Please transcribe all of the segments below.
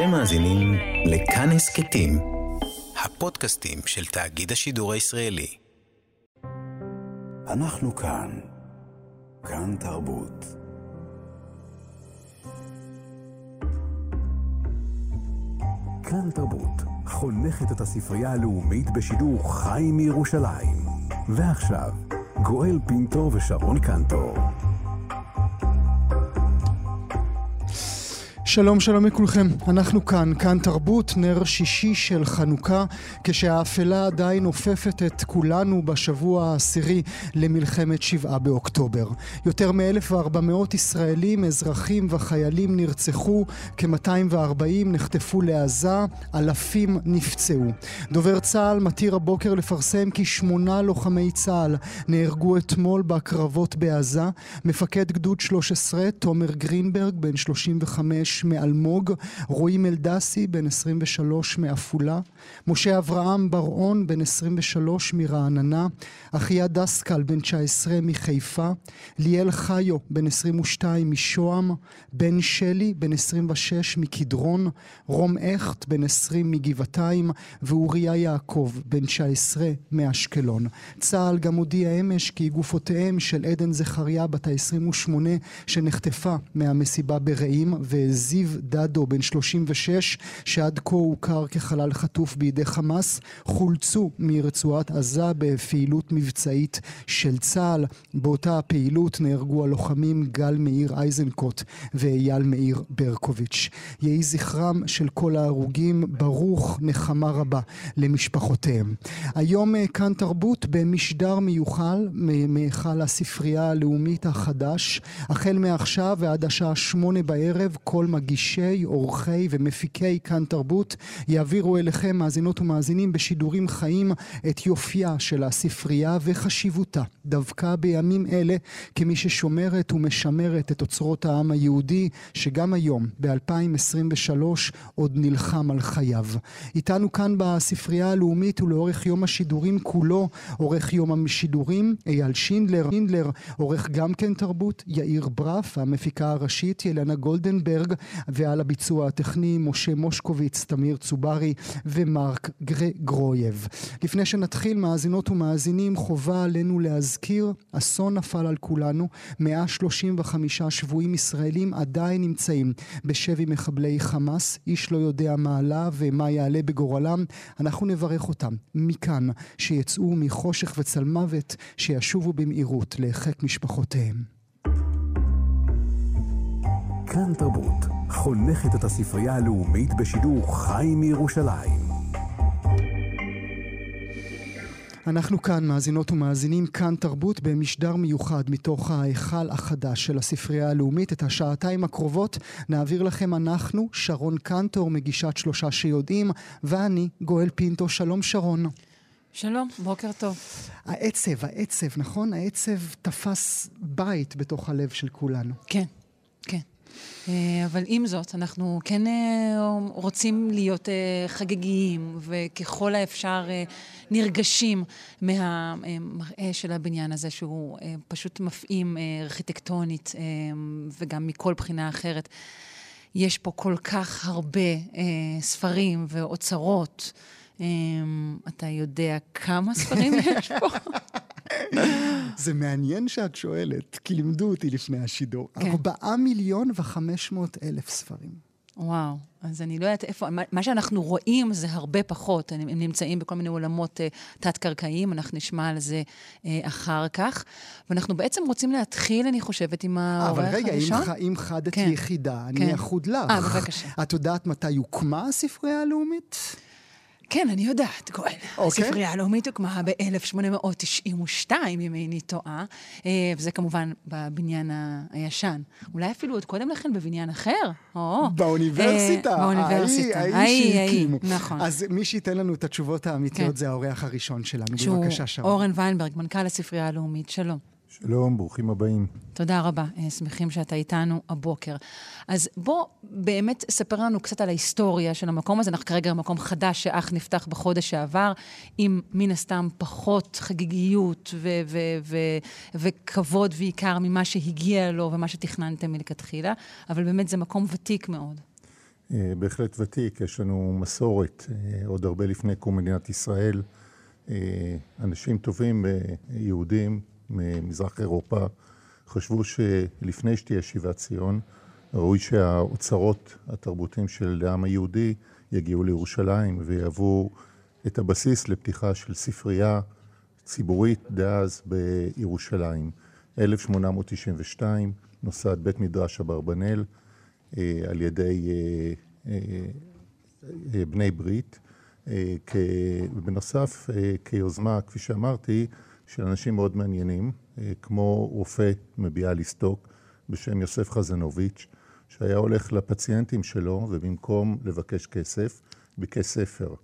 אתם מאזינים לכאן הסכתים, הפודקאסטים של תאגיד השידור הישראלי. אנחנו כאן. כאן תרבות. כאן תרבות, חונכת את הספרייה הלאומית בשידור חי מירושלים. ועכשיו, גואל פינטו ושרון קנטור. שלום שלום לכולכם, אנחנו כאן, כאן תרבות, נר שישי של חנוכה, כשהאפלה עדיין אופפת את כולנו בשבוע העשירי למלחמת שבעה באוקטובר. יותר מ-1,400 ישראלים, אזרחים וחיילים נרצחו, כ-240 נחטפו לעזה, אלפים נפצעו. דובר צה"ל מתיר הבוקר לפרסם כי שמונה לוחמי צה"ל נהרגו אתמול בקרבות בעזה. מפקד גדוד 13, תומר גרינברג, בן 35, מאלמוג, רועי מלדסי, בן 23 מעפולה, משה אברהם בר-און, בן 23 מרעננה, אחיה דסקל, בן 19 מחיפה, ליאל חיו, בן 22 משוהם, בן שלי, בן 26 מקדרון, רום הכט, בן 20 מגבעתיים, ואוריה יעקב, בן 19 מאשקלון. צה"ל גם הודיע אמש כי גופותיהם של עדן זכריה, בת ה-28, שנחטפה מהמסיבה ברעים, והז... זיו דדו, בן 36, שעד כה הוכר כחלל חטוף בידי חמאס, חולצו מרצועת עזה בפעילות מבצעית של צה"ל. באותה הפעילות נהרגו הלוחמים גל מאיר איזנקוט ואייל מאיר ברקוביץ'. יהי זכרם של כל ההרוגים ברוך נחמה רבה למשפחותיהם. היום אה, כאן תרבות במשדר מיוחל מהיכל הספרייה הלאומית החדש. החל מעכשיו ועד השעה שמונה בערב כל מגישי, עורכי ומפיקי כאן תרבות יעבירו אליכם מאזינות ומאזינים בשידורים חיים את יופייה של הספרייה וחשיבותה, דווקא בימים אלה כמי ששומרת ומשמרת את אוצרות העם היהודי, שגם היום, ב-2023, עוד נלחם על חייו. איתנו כאן בספרייה הלאומית ולאורך יום השידורים כולו, עורך יום השידורים אייל שינדלר, שינדלר עורך גם כן תרבות, יאיר ברף, המפיקה הראשית ילנה גולדנברג, ועל הביצוע הטכני משה מושקוביץ, תמיר צוברי ומרק גרויב. לפני שנתחיל, מאזינות ומאזינים, חובה עלינו להזכיר, אסון נפל על כולנו, 135 שבויים ישראלים עדיין נמצאים בשבי מחבלי חמאס, איש לא יודע מה עלה ומה יעלה בגורלם, אנחנו נברך אותם מכאן, שיצאו מחושך וצלמוות, שישובו במהירות לחיק משפחותיהם. כאן תרבות, חונכת את הספרייה הלאומית בשידור חי מירושלים. אנחנו כאן, מאזינות ומאזינים, כאן תרבות במשדר מיוחד מתוך ההיכל החדש של הספרייה הלאומית. את השעתיים הקרובות נעביר לכם אנחנו, שרון קנטור, מגישת שלושה שיודעים, ואני, גואל פינטו. שלום שרון. שלום, בוקר טוב. העצב, העצב, נכון? העצב תפס בית בתוך הלב של כולנו. כן, כן. אה, אבל עם זאת, אנחנו כן אה, רוצים להיות אה, חגיגיים, וככל האפשר נרגשים מהמראה של הבניין הזה, שהוא פשוט מפעים ארכיטקטונית וגם מכל בחינה אחרת. יש פה כל כך הרבה ספרים ואוצרות. אתה יודע כמה ספרים יש פה? זה מעניין שאת שואלת, כי לימדו אותי לפני השידור. כן. ארבעה מיליון וחמש מאות אלף ספרים. וואו, אז אני לא יודעת איפה, מה שאנחנו רואים זה הרבה פחות. הם נמצאים בכל מיני עולמות uh, תת-קרקעיים, אנחנו נשמע על זה uh, אחר כך. ואנחנו בעצם רוצים להתחיל, אני חושבת, עם האורח הראשון. אבל רגע, אם, אם חדת כן. יחידה, כן. אני אחוד לך. אה, בבקשה. את יודעת מתי הוקמה הספרייה הלאומית? כן, אני יודעת, גואל. אוקיי. הספרייה הלאומית הוקמה ב-1892, אם איני טועה, אה, וזה כמובן בבניין הישן. אולי אפילו עוד קודם לכן בבניין אחר. או, באוניברסיטה. באוניברסיטה. ההיא שהקימו. נכון. אז מי שייתן לנו את התשובות האמיתיות כן. זה האורח הראשון שלנו. בבקשה, שרון. אורן ויינברג, מנכ"ל הספרייה הלאומית. שלום. שלום, ברוכים הבאים. תודה רבה, אה, שמחים שאתה איתנו הבוקר. אז בוא באמת ספר לנו קצת על ההיסטוריה של המקום הזה. אנחנו כרגע במקום חדש שאך נפתח בחודש שעבר, עם מן הסתם פחות חגיגיות ו- ו- ו- וכבוד ועיקר ממה שהגיע לו ומה שתכננתם מלכתחילה, אבל באמת זה מקום ותיק מאוד. אה, בהחלט ותיק, יש לנו מסורת, אה, עוד הרבה לפני קום מדינת ישראל. אנשים טובים, יהודים ממזרח אירופה, חשבו שלפני שתהיה שיבת ציון, ראוי שהאוצרות התרבותיים של העם היהודי יגיעו לירושלים ויהוו את הבסיס לפתיחה של ספרייה ציבורית דאז בירושלים. 1892 נוסד בית מדרש אברבנאל אה, על ידי אה, אה, בני ברית, ובנוסף כיוזמה, כפי שאמרתי, של אנשים מאוד מעניינים, כמו רופא מביאליסטוק בשם יוסף חזנוביץ', שהיה הולך לפציינטים שלו, ובמקום לבקש כסף, ביקש ספר.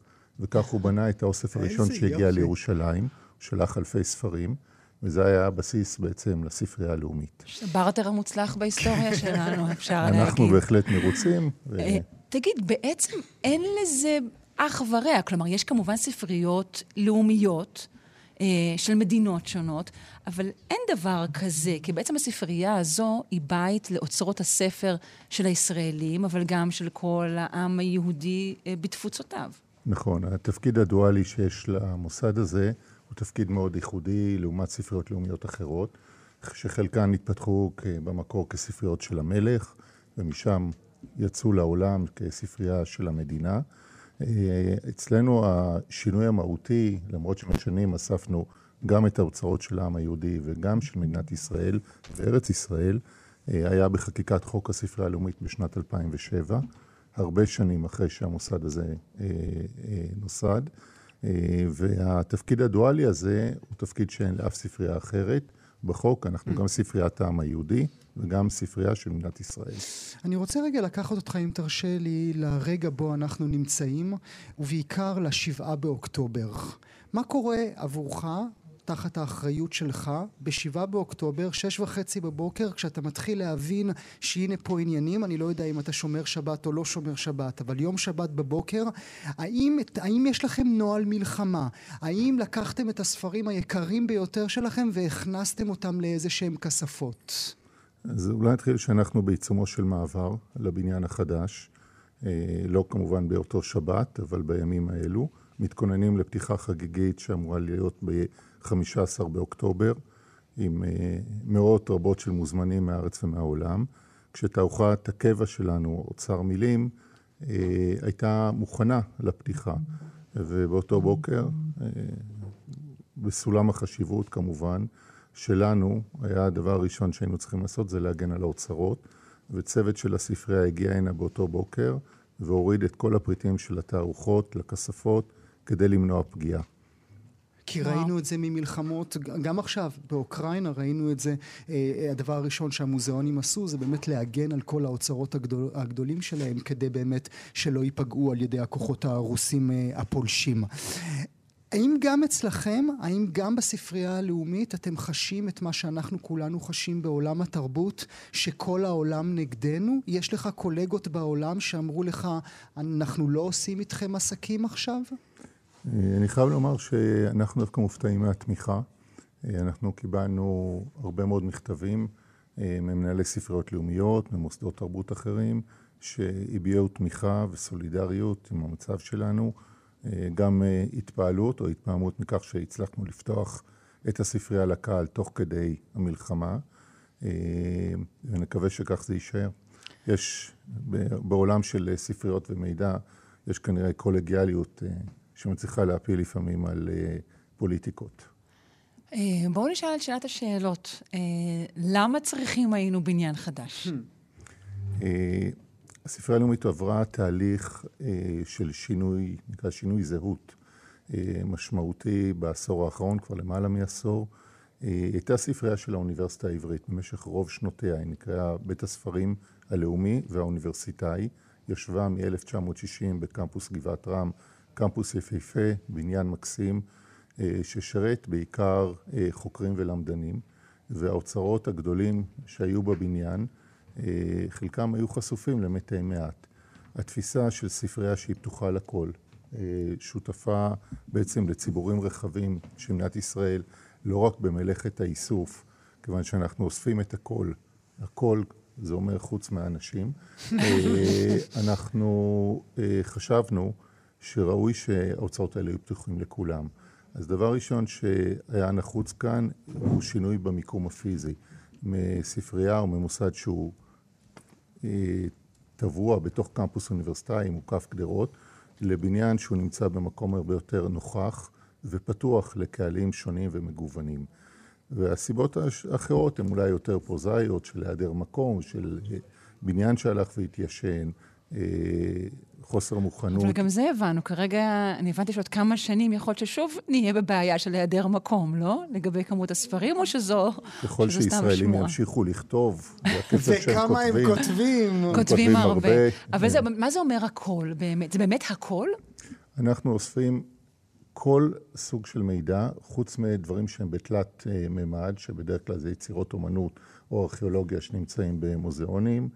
וכך הוא בנה את האוסף הראשון שהגיע לירושלים, הוא שלח אלפי ספרים. וזה היה הבסיס בעצם לספרייה הלאומית. בארטר המוצלח בהיסטוריה שלנו, אפשר להגיד. אנחנו בהחלט מרוצים. ו... אה, תגיד, בעצם אין לזה אח ורע. כלומר, יש כמובן ספריות לאומיות אה, של מדינות שונות, אבל אין דבר כזה, כי בעצם הספרייה הזו היא בית לאוצרות הספר של הישראלים, אבל גם של כל העם היהודי אה, בתפוצותיו. נכון, התפקיד הדואלי שיש למוסד הזה הוא תפקיד מאוד ייחודי לעומת ספריות לאומיות אחרות, שחלקן התפתחו במקור כספריות של המלך, ומשם יצאו לעולם כספרייה של המדינה. אה, אצלנו השינוי המהותי, למרות שמשנים שנים אספנו גם את האוצרות של העם היהודי וגם של מדינת ישראל וארץ ישראל, אה, היה בחקיקת חוק הספרייה הלאומית בשנת 2007, הרבה שנים אחרי שהמוסד הזה אה, נוסד. והתפקיד הדואלי הזה הוא תפקיד שאין לאף ספרייה אחרת. בחוק אנחנו גם ספריית העם היהודי וגם ספרייה של מדינת ישראל. אני רוצה רגע לקחת אותך, אם תרשה לי, לרגע בו אנחנו נמצאים, ובעיקר לשבעה באוקטובר. מה קורה עבורך תחת האחריות שלך בשבעה באוקטובר, שש וחצי בבוקר, כשאתה מתחיל להבין שהנה פה עניינים, אני לא יודע אם אתה שומר שבת או לא שומר שבת, אבל יום שבת בבוקר, האם, האם יש לכם נוהל מלחמה? האם לקחתם את הספרים היקרים ביותר שלכם והכנסתם אותם לאיזה שהם כספות? אז אולי נתחיל שאנחנו בעיצומו של מעבר לבניין החדש, אה, לא כמובן באותו שבת, אבל בימים האלו. מתכוננים לפתיחה חגיגית שאמורה להיות ב... 15 באוקטובר, עם אה, מאות רבות של מוזמנים מהארץ ומהעולם, כשתערוכת הקבע שלנו, אוצר מילים, אה, הייתה מוכנה לפתיחה. ובאותו בוקר, אה, בסולם החשיבות כמובן, שלנו, היה הדבר הראשון שהיינו צריכים לעשות זה להגן על האוצרות, וצוות של הספרייה הגיע הנה באותו בוקר והוריד את כל הפריטים של התערוכות לכספות כדי למנוע פגיעה. כי וואו. ראינו את זה ממלחמות, גם עכשיו, באוקראינה ראינו את זה. אה, הדבר הראשון שהמוזיאונים עשו זה באמת להגן על כל האוצרות הגדול, הגדולים שלהם, כדי באמת שלא ייפגעו על ידי הכוחות הרוסים אה, הפולשים. האם גם אצלכם, האם גם בספרייה הלאומית אתם חשים את מה שאנחנו כולנו חשים בעולם התרבות, שכל העולם נגדנו? יש לך קולגות בעולם שאמרו לך, אנחנו לא עושים איתכם עסקים עכשיו? אה, אני חייב לומר שאנחנו דווקא מופתעים מהתמיכה. אה, אנחנו קיבלנו הרבה מאוד מכתבים אה, ממנהלי ספריות לאומיות, ממוסדות תרבות אחרים, שהביעו תמיכה וסולידריות עם המצב שלנו, גם התפעלות או התפעמות מכך שהצלחנו לפתוח את הספרייה לקהל תוך כדי המלחמה, ונקווה שכך זה יישאר. יש, בעולם של ספריות ומידע, יש כנראה קולגיאליות שמצליחה להפיל לפעמים על uh, פוליטיקות. Uh, בואו נשאל את שאלת השאלות. Uh, למה צריכים היינו בניין חדש? הספרייה הלאומית עברה תהליך של שינוי, נקרא שינוי זהות משמעותי בעשור האחרון, כבר למעלה מעשור. הייתה ספרייה של האוניברסיטה העברית במשך רוב שנותיה, היא נקראה בית הספרים הלאומי והאוניברסיטאי, ישבה מ-1960 בקמפוס גבעת רם קמפוס יפהפה, בניין מקסים, אה, ששרת בעיקר אה, חוקרים ולמדנים, והאוצרות הגדולים שהיו בבניין, אה, חלקם היו חשופים למתי מעט. התפיסה של ספרייה שהיא פתוחה לכל, שותפה בעצם לציבורים רחבים של מדינת ישראל, לא רק במלאכת האיסוף, כיוון שאנחנו אוספים את הכל, הכל זה אומר חוץ מהאנשים. אנחנו חשבנו שראוי שההוצאות האלה יהיו פתוחים לכולם. אז דבר ראשון שהיה נחוץ כאן הוא שינוי במיקום הפיזי. מספרייה או ממוסד שהוא טבוע בתוך קמפוס אוניברסיטאי מוקף גדרות, לבניין שהוא נמצא במקום הרבה יותר נוכח ופתוח לקהלים שונים ומגוונים. והסיבות האחרות הן אולי יותר פרוזאיות, של היעדר מקום, של אה, בניין שהלך והתיישן, אה, חוסר מוכנות. אבל גם זה הבנו. כרגע, אני הבנתי שעוד כמה שנים יכול להיות ששוב נהיה בבעיה של היעדר מקום, לא? לגבי כמות הספרים, או שזו, ככל שישראלים ימשיכו לכתוב, וכמה הם כותבים. כותבים הרבה. אבל זה, מה זה אומר הכל באמת? זה באמת הכל? אנחנו אוספים כל סוג של מידע, חוץ מדברים שהם בתלת אה, מימד, שבדרך כלל זה יצירות אומנות או ארכיאולוגיה שנמצאים במוזיאונים.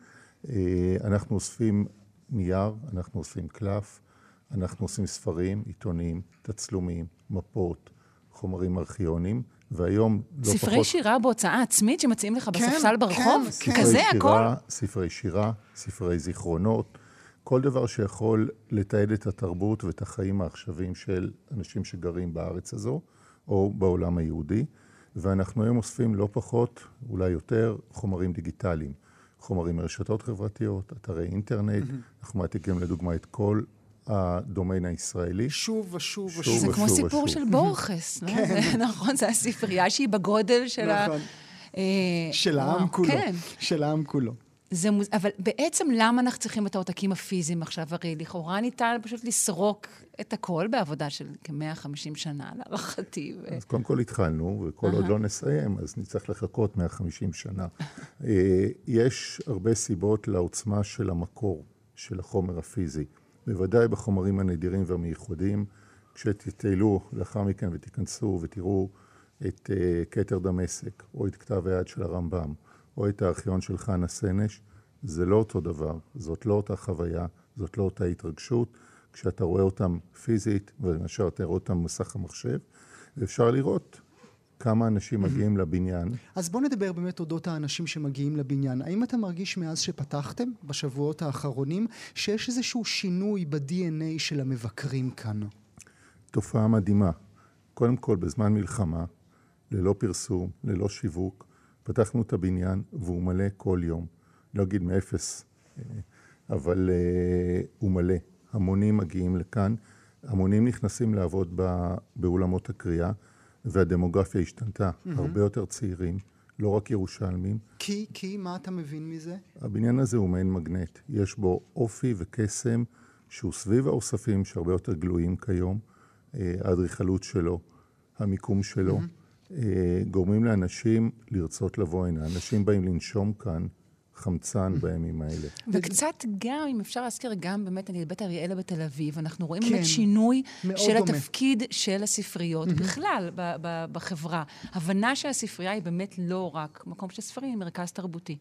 אה, אנחנו אוספים נייר, אנחנו אוספים קלף, אנחנו עושים ספרים, עיתונים, תצלומים, מפות, חומרים ארכיונים, והיום לא ספרי פחות... ספרי שירה בהוצאה עצמית שמציעים לך כן, בספסל ברחוב? כן, כן. כזה שירה, הכל? ספרי שירה, ספרי זיכרונות, כל דבר שיכול לתעד את התרבות ואת החיים העכשוויים של אנשים שגרים בארץ הזו, או בעולם היהודי. ואנחנו היום אוספים לא פחות, אולי יותר, חומרים דיגיטליים. חומרים מרשתות חברתיות, אתרי אינטרנט. אנחנו מעתיקים לדוגמה את כל הדומיין הישראלי. שוב ושוב ושוב. ושוב. זה כמו סיפור של בורכס, לא? כן. נכון, זה הספרייה שהיא בגודל של ה... נכון. אה, של העם כולו. כן. של העם כולו. זה מוז... אבל בעצם למה אנחנו צריכים את העותקים הפיזיים עכשיו? הרי לכאורה ניתן פשוט לסרוק את הכל בעבודה של כ-150 שנה, להערכתי. ו... אז קודם כל התחלנו, וכל uh-huh. עוד לא נסיים, אז נצטרך לחכות 150 שנה. אה, יש הרבה סיבות לעוצמה של המקור, של החומר הפיזי. בוודאי בחומרים הנדירים והמייחודים, כשתטיילו לאחר מכן ותיכנסו ותראו את uh, כתר דמשק, או את כתב היד של הרמב"ם. או את הארכיון של חנה סנש, זה לא אותו דבר, זאת לא אותה חוויה, זאת לא אותה התרגשות. כשאתה רואה אותם פיזית, ולמשל אתה רואה אותם במסך המחשב, ואפשר לראות כמה אנשים מגיעים לבניין. אז בוא נדבר באמת אודות האנשים שמגיעים לבניין. האם אתה מרגיש מאז שפתחתם, בשבועות האחרונים, שיש איזשהו שינוי ב-DNA של המבקרים כאן? תופעה מדהימה. קודם כל, בזמן מלחמה, ללא פרסום, ללא שיווק, פתחנו את הבניין והוא מלא כל יום. לא אגיד מאפס, אה, אבל uh, הוא מלא. המונים מגיעים לכאן, המונים נכנסים לעבוד בא, באולמות הקריאה, והדמוגרפיה השתנתה. Mm-hmm. הרבה יותר צעירים, לא רק ירושלמים. כי, כי, מה אתה מבין מזה? הבניין הזה הוא מעין מגנט. יש בו אופי וקסם שהוא סביב האוספים שהרבה יותר גלויים כיום. אה, האדריכלות שלו, המיקום שלו. Mm-hmm. אה, גורמים לאנשים לרצות לבוא הנה. אנשים באים לנשום כאן חמצן בימים האלה. וקצת גם, אם אפשר להזכיר, גם באמת, אני בית אריאלה בתל אביב, אנחנו רואים כן, באמת שינוי של דומה. התפקיד של הספריות בכלל בחברה. הבנה שהספרייה היא באמת לא רק מקום של ספרים, היא מרכז תרבותי.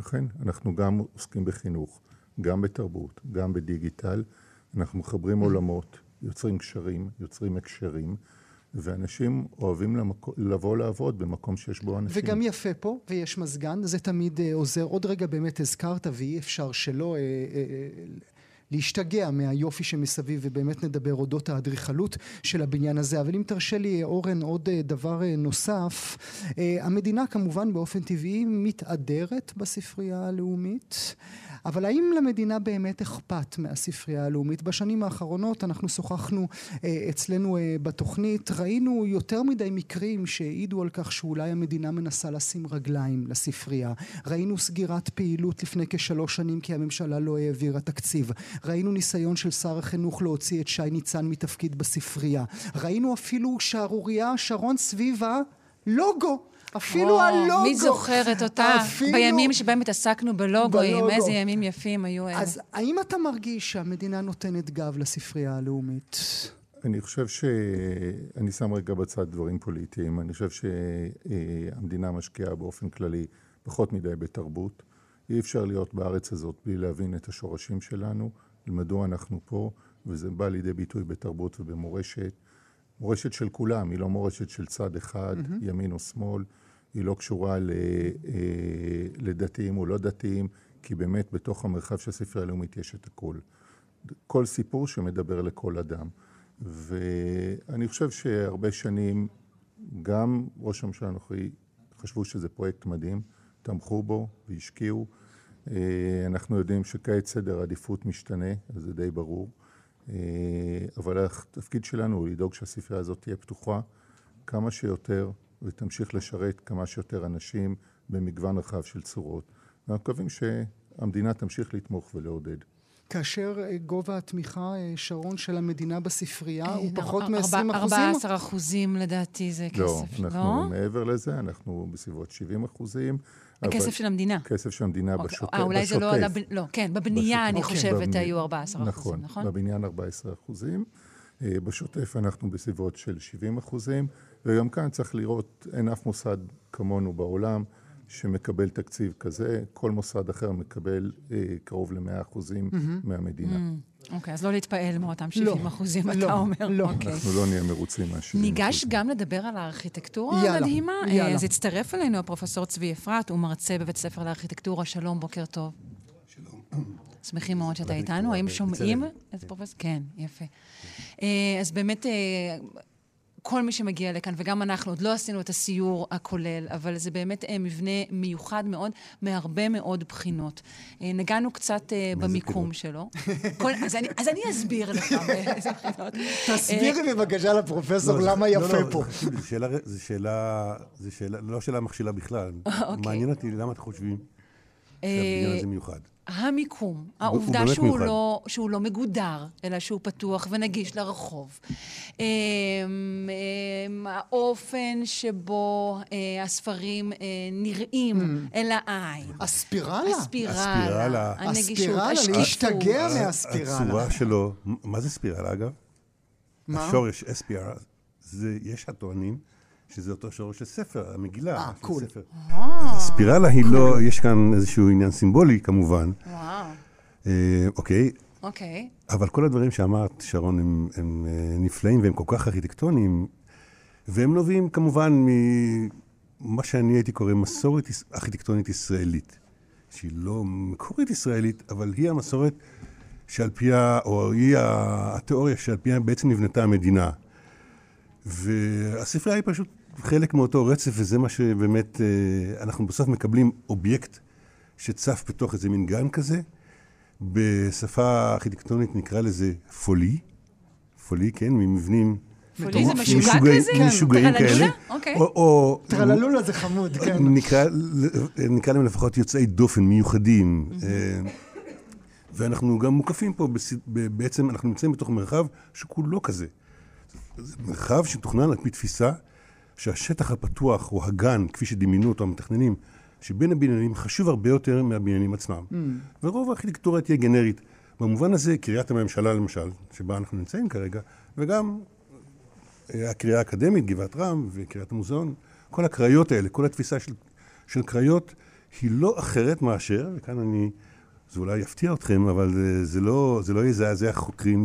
אכן, אנחנו גם עוסקים בחינוך, גם בתרבות, גם בדיגיטל. אנחנו מחברים עולמות, יוצרים קשרים, יוצרים הקשרים. ואנשים אוהבים למק... לבוא לעבוד במקום שיש בו אנשים. וגם יפה פה, ויש מזגן, זה תמיד uh, עוזר. עוד רגע באמת הזכרת, ואי אפשר שלא... להשתגע מהיופי שמסביב, ובאמת נדבר אודות האדריכלות של הבניין הזה. אבל אם תרשה לי, אורן, עוד דבר נוסף. המדינה כמובן באופן טבעי מתהדרת בספרייה הלאומית. אבל האם למדינה באמת אכפת מהספרייה הלאומית? בשנים האחרונות אנחנו שוחחנו אה, אצלנו אה, בתוכנית, ראינו יותר מדי מקרים שהעידו על כך שאולי המדינה מנסה לשים רגליים לספרייה. ראינו סגירת פעילות לפני כשלוש שנים כי הממשלה לא העבירה תקציב. ראינו ניסיון של שר החינוך להוציא את שי ניצן מתפקיד בספרייה. ראינו אפילו שערורייה שרון סביב הלוגו אפילו או, הלוגו. מי זוכרת אותה? אפילו... בימים שבהם התעסקנו בלוגוים, בלוגו. איזה ימים יפים היו אלה. אז האם אתה מרגיש שהמדינה נותנת גב לספרייה הלאומית? אני חושב ש... אני שם רגע בצד דברים פוליטיים. אני חושב שהמדינה משקיעה באופן כללי פחות מדי בתרבות. אי אפשר להיות בארץ הזאת בלי להבין את השורשים שלנו, מדוע אנחנו פה, וזה בא לידי ביטוי בתרבות ובמורשת. מורשת של כולם, היא לא מורשת של צד אחד, mm-hmm. ימין או שמאל. היא לא קשורה ל, לדתיים או לא דתיים, כי באמת בתוך המרחב של הספרייה הלאומית יש את הכול. כל סיפור שמדבר לכל אדם. ואני חושב שהרבה שנים גם ראש הממשלה הנוכחי חשבו שזה פרויקט מדהים, תמכו בו והשקיעו. אה, אנחנו יודעים שכעת סדר העדיפות משתנה, אז זה די ברור. אה, אבל התפקיד שלנו הוא לדאוג שהספרייה הזאת תהיה פתוחה כמה שיותר ותמשיך לשרת כמה שיותר אנשים במגוון רחב של צורות. ואנחנו מקווים שהמדינה תמשיך לתמוך ולעודד. כאשר אה, גובה התמיכה, אה, שרון, של המדינה בספרייה הוא אה, פחות מ-20 אחוזים? 14 אחוזים לדעתי זה לא, כסף, לא? אנחנו מעבר לזה, אנחנו בסביבות 70 אחוזים. הכסף של המדינה. כסף של המדינה אוקיי. בשוטף. אה, אולי זה לא... על לא, כן, בבנייה אני חושבת היו 14 אחוזים, נכון? נכון, בבניין 14 אחוזים. בשוטף אנחנו בסביבות של 70 אחוזים, וגם כאן צריך לראות, אין אף מוסד כמונו בעולם. שמקבל תקציב כזה, כל מוסד אחר מקבל אה, קרוב ל-100 אחוזים mm-hmm. מהמדינה. Mm-hmm. אוקיי, אז לא להתפעל מאותם 70 לא, אחוזים, לא, אתה אומר. לא, אוקיי. אנחנו לא נהיה מרוצים מה-70 ניגש גם לדבר על הארכיטקטורה יאללה, המדהימה. יאללה. אז הצטרף אלינו הפרופסור צבי אפרת, הוא מרצה בבית ספר לארכיטקטורה. שלום, בוקר טוב. שלום. שמחים מאוד שאתה איתנו. האם שומעים את פרופסור? כן, יפה. אה, אז באמת... כל מי שמגיע לכאן, וגם אנחנו, עוד לא עשינו את הסיור הכולל, אבל זה באמת אה, מבנה מיוחד מאוד, מהרבה מאוד בחינות. אה, נגענו קצת אה, במיקום שלו. כל, אז, אני, אז אני אסביר לך באיזה בחינות. תסבירי בבקשה לפרופסור לא, למה לא, יפה לא, פה. זו שאלה, זו שאלה, זו שאלה, לא שאלה מכשילה בכלל. אוקיי. מעניין אותי למה אתם חושבים שהבניין הזה מיוחד. המיקום, העובדה שהוא לא, שהוא לא מגודר, אלא שהוא פתוח ונגיש לרחוב. אמ, אמ, האופן שבו אה, הספרים אה, נראים mm. אל העין. הספירלה. הספירלה. הספירלה, להשתגע מהספירלה. הצורה שלו, מה זה ספירלה אגב? מה? השורש אספירלה, יש הטוענים שזה אותו שורש של ספר, המגילה. אה, קול. ספירלה היא לא, יש כאן איזשהו עניין סימבולי כמובן. וואו. אה, אוקיי. אוקיי. אבל כל הדברים שאמרת, שרון, הם, הם אה, נפלאים והם כל כך ארכיטקטוניים, והם נובעים כמובן ממה שאני הייתי קורא מסורת ארכיטקטונית ישראלית, שהיא לא מקורית ישראלית, אבל היא המסורת שעל פיה, או היא התיאוריה שעל פיה בעצם נבנתה המדינה. והספרייה היא פשוט חלק מאותו רצף, וזה מה שבאמת, אה, אנחנו בסוף מקבלים אובייקט שצף בתוך איזה מין גן כזה. בשפה ארכיטקטונית נקרא לזה פולי. פולי, כן, ממבנים... פולי זה משוגע כזה? משוגעים כאלה. אוקיי. או... טרללולה זה חמוד, כן. נקרא להם לפחות יוצאי דופן, מיוחדים. אה, ואנחנו גם מוקפים פה, בעצם אנחנו נמצאים בתוך מרחב שכולו כזה. זה מרחב שתוכנן על פי תפיסה שהשטח הפתוח או הגן, כפי שדמיינו אותו המתכננים, שבין הבניינים חשוב הרבה יותר מהבניינים עצמם. Mm. ורוב הארכיטקטורה תהיה גנרית. במובן הזה, קריית הממשלה למשל, שבה אנחנו נמצאים כרגע, וגם אה, הקריאה האקדמית, גבעת רם וקריית המוזיאון, כל הקריות האלה, כל התפיסה של, של קריות, היא לא אחרת מאשר, וכאן אני, זה אולי יפתיע אתכם, אבל זה, זה לא, זה לא יזעזע חוקרים,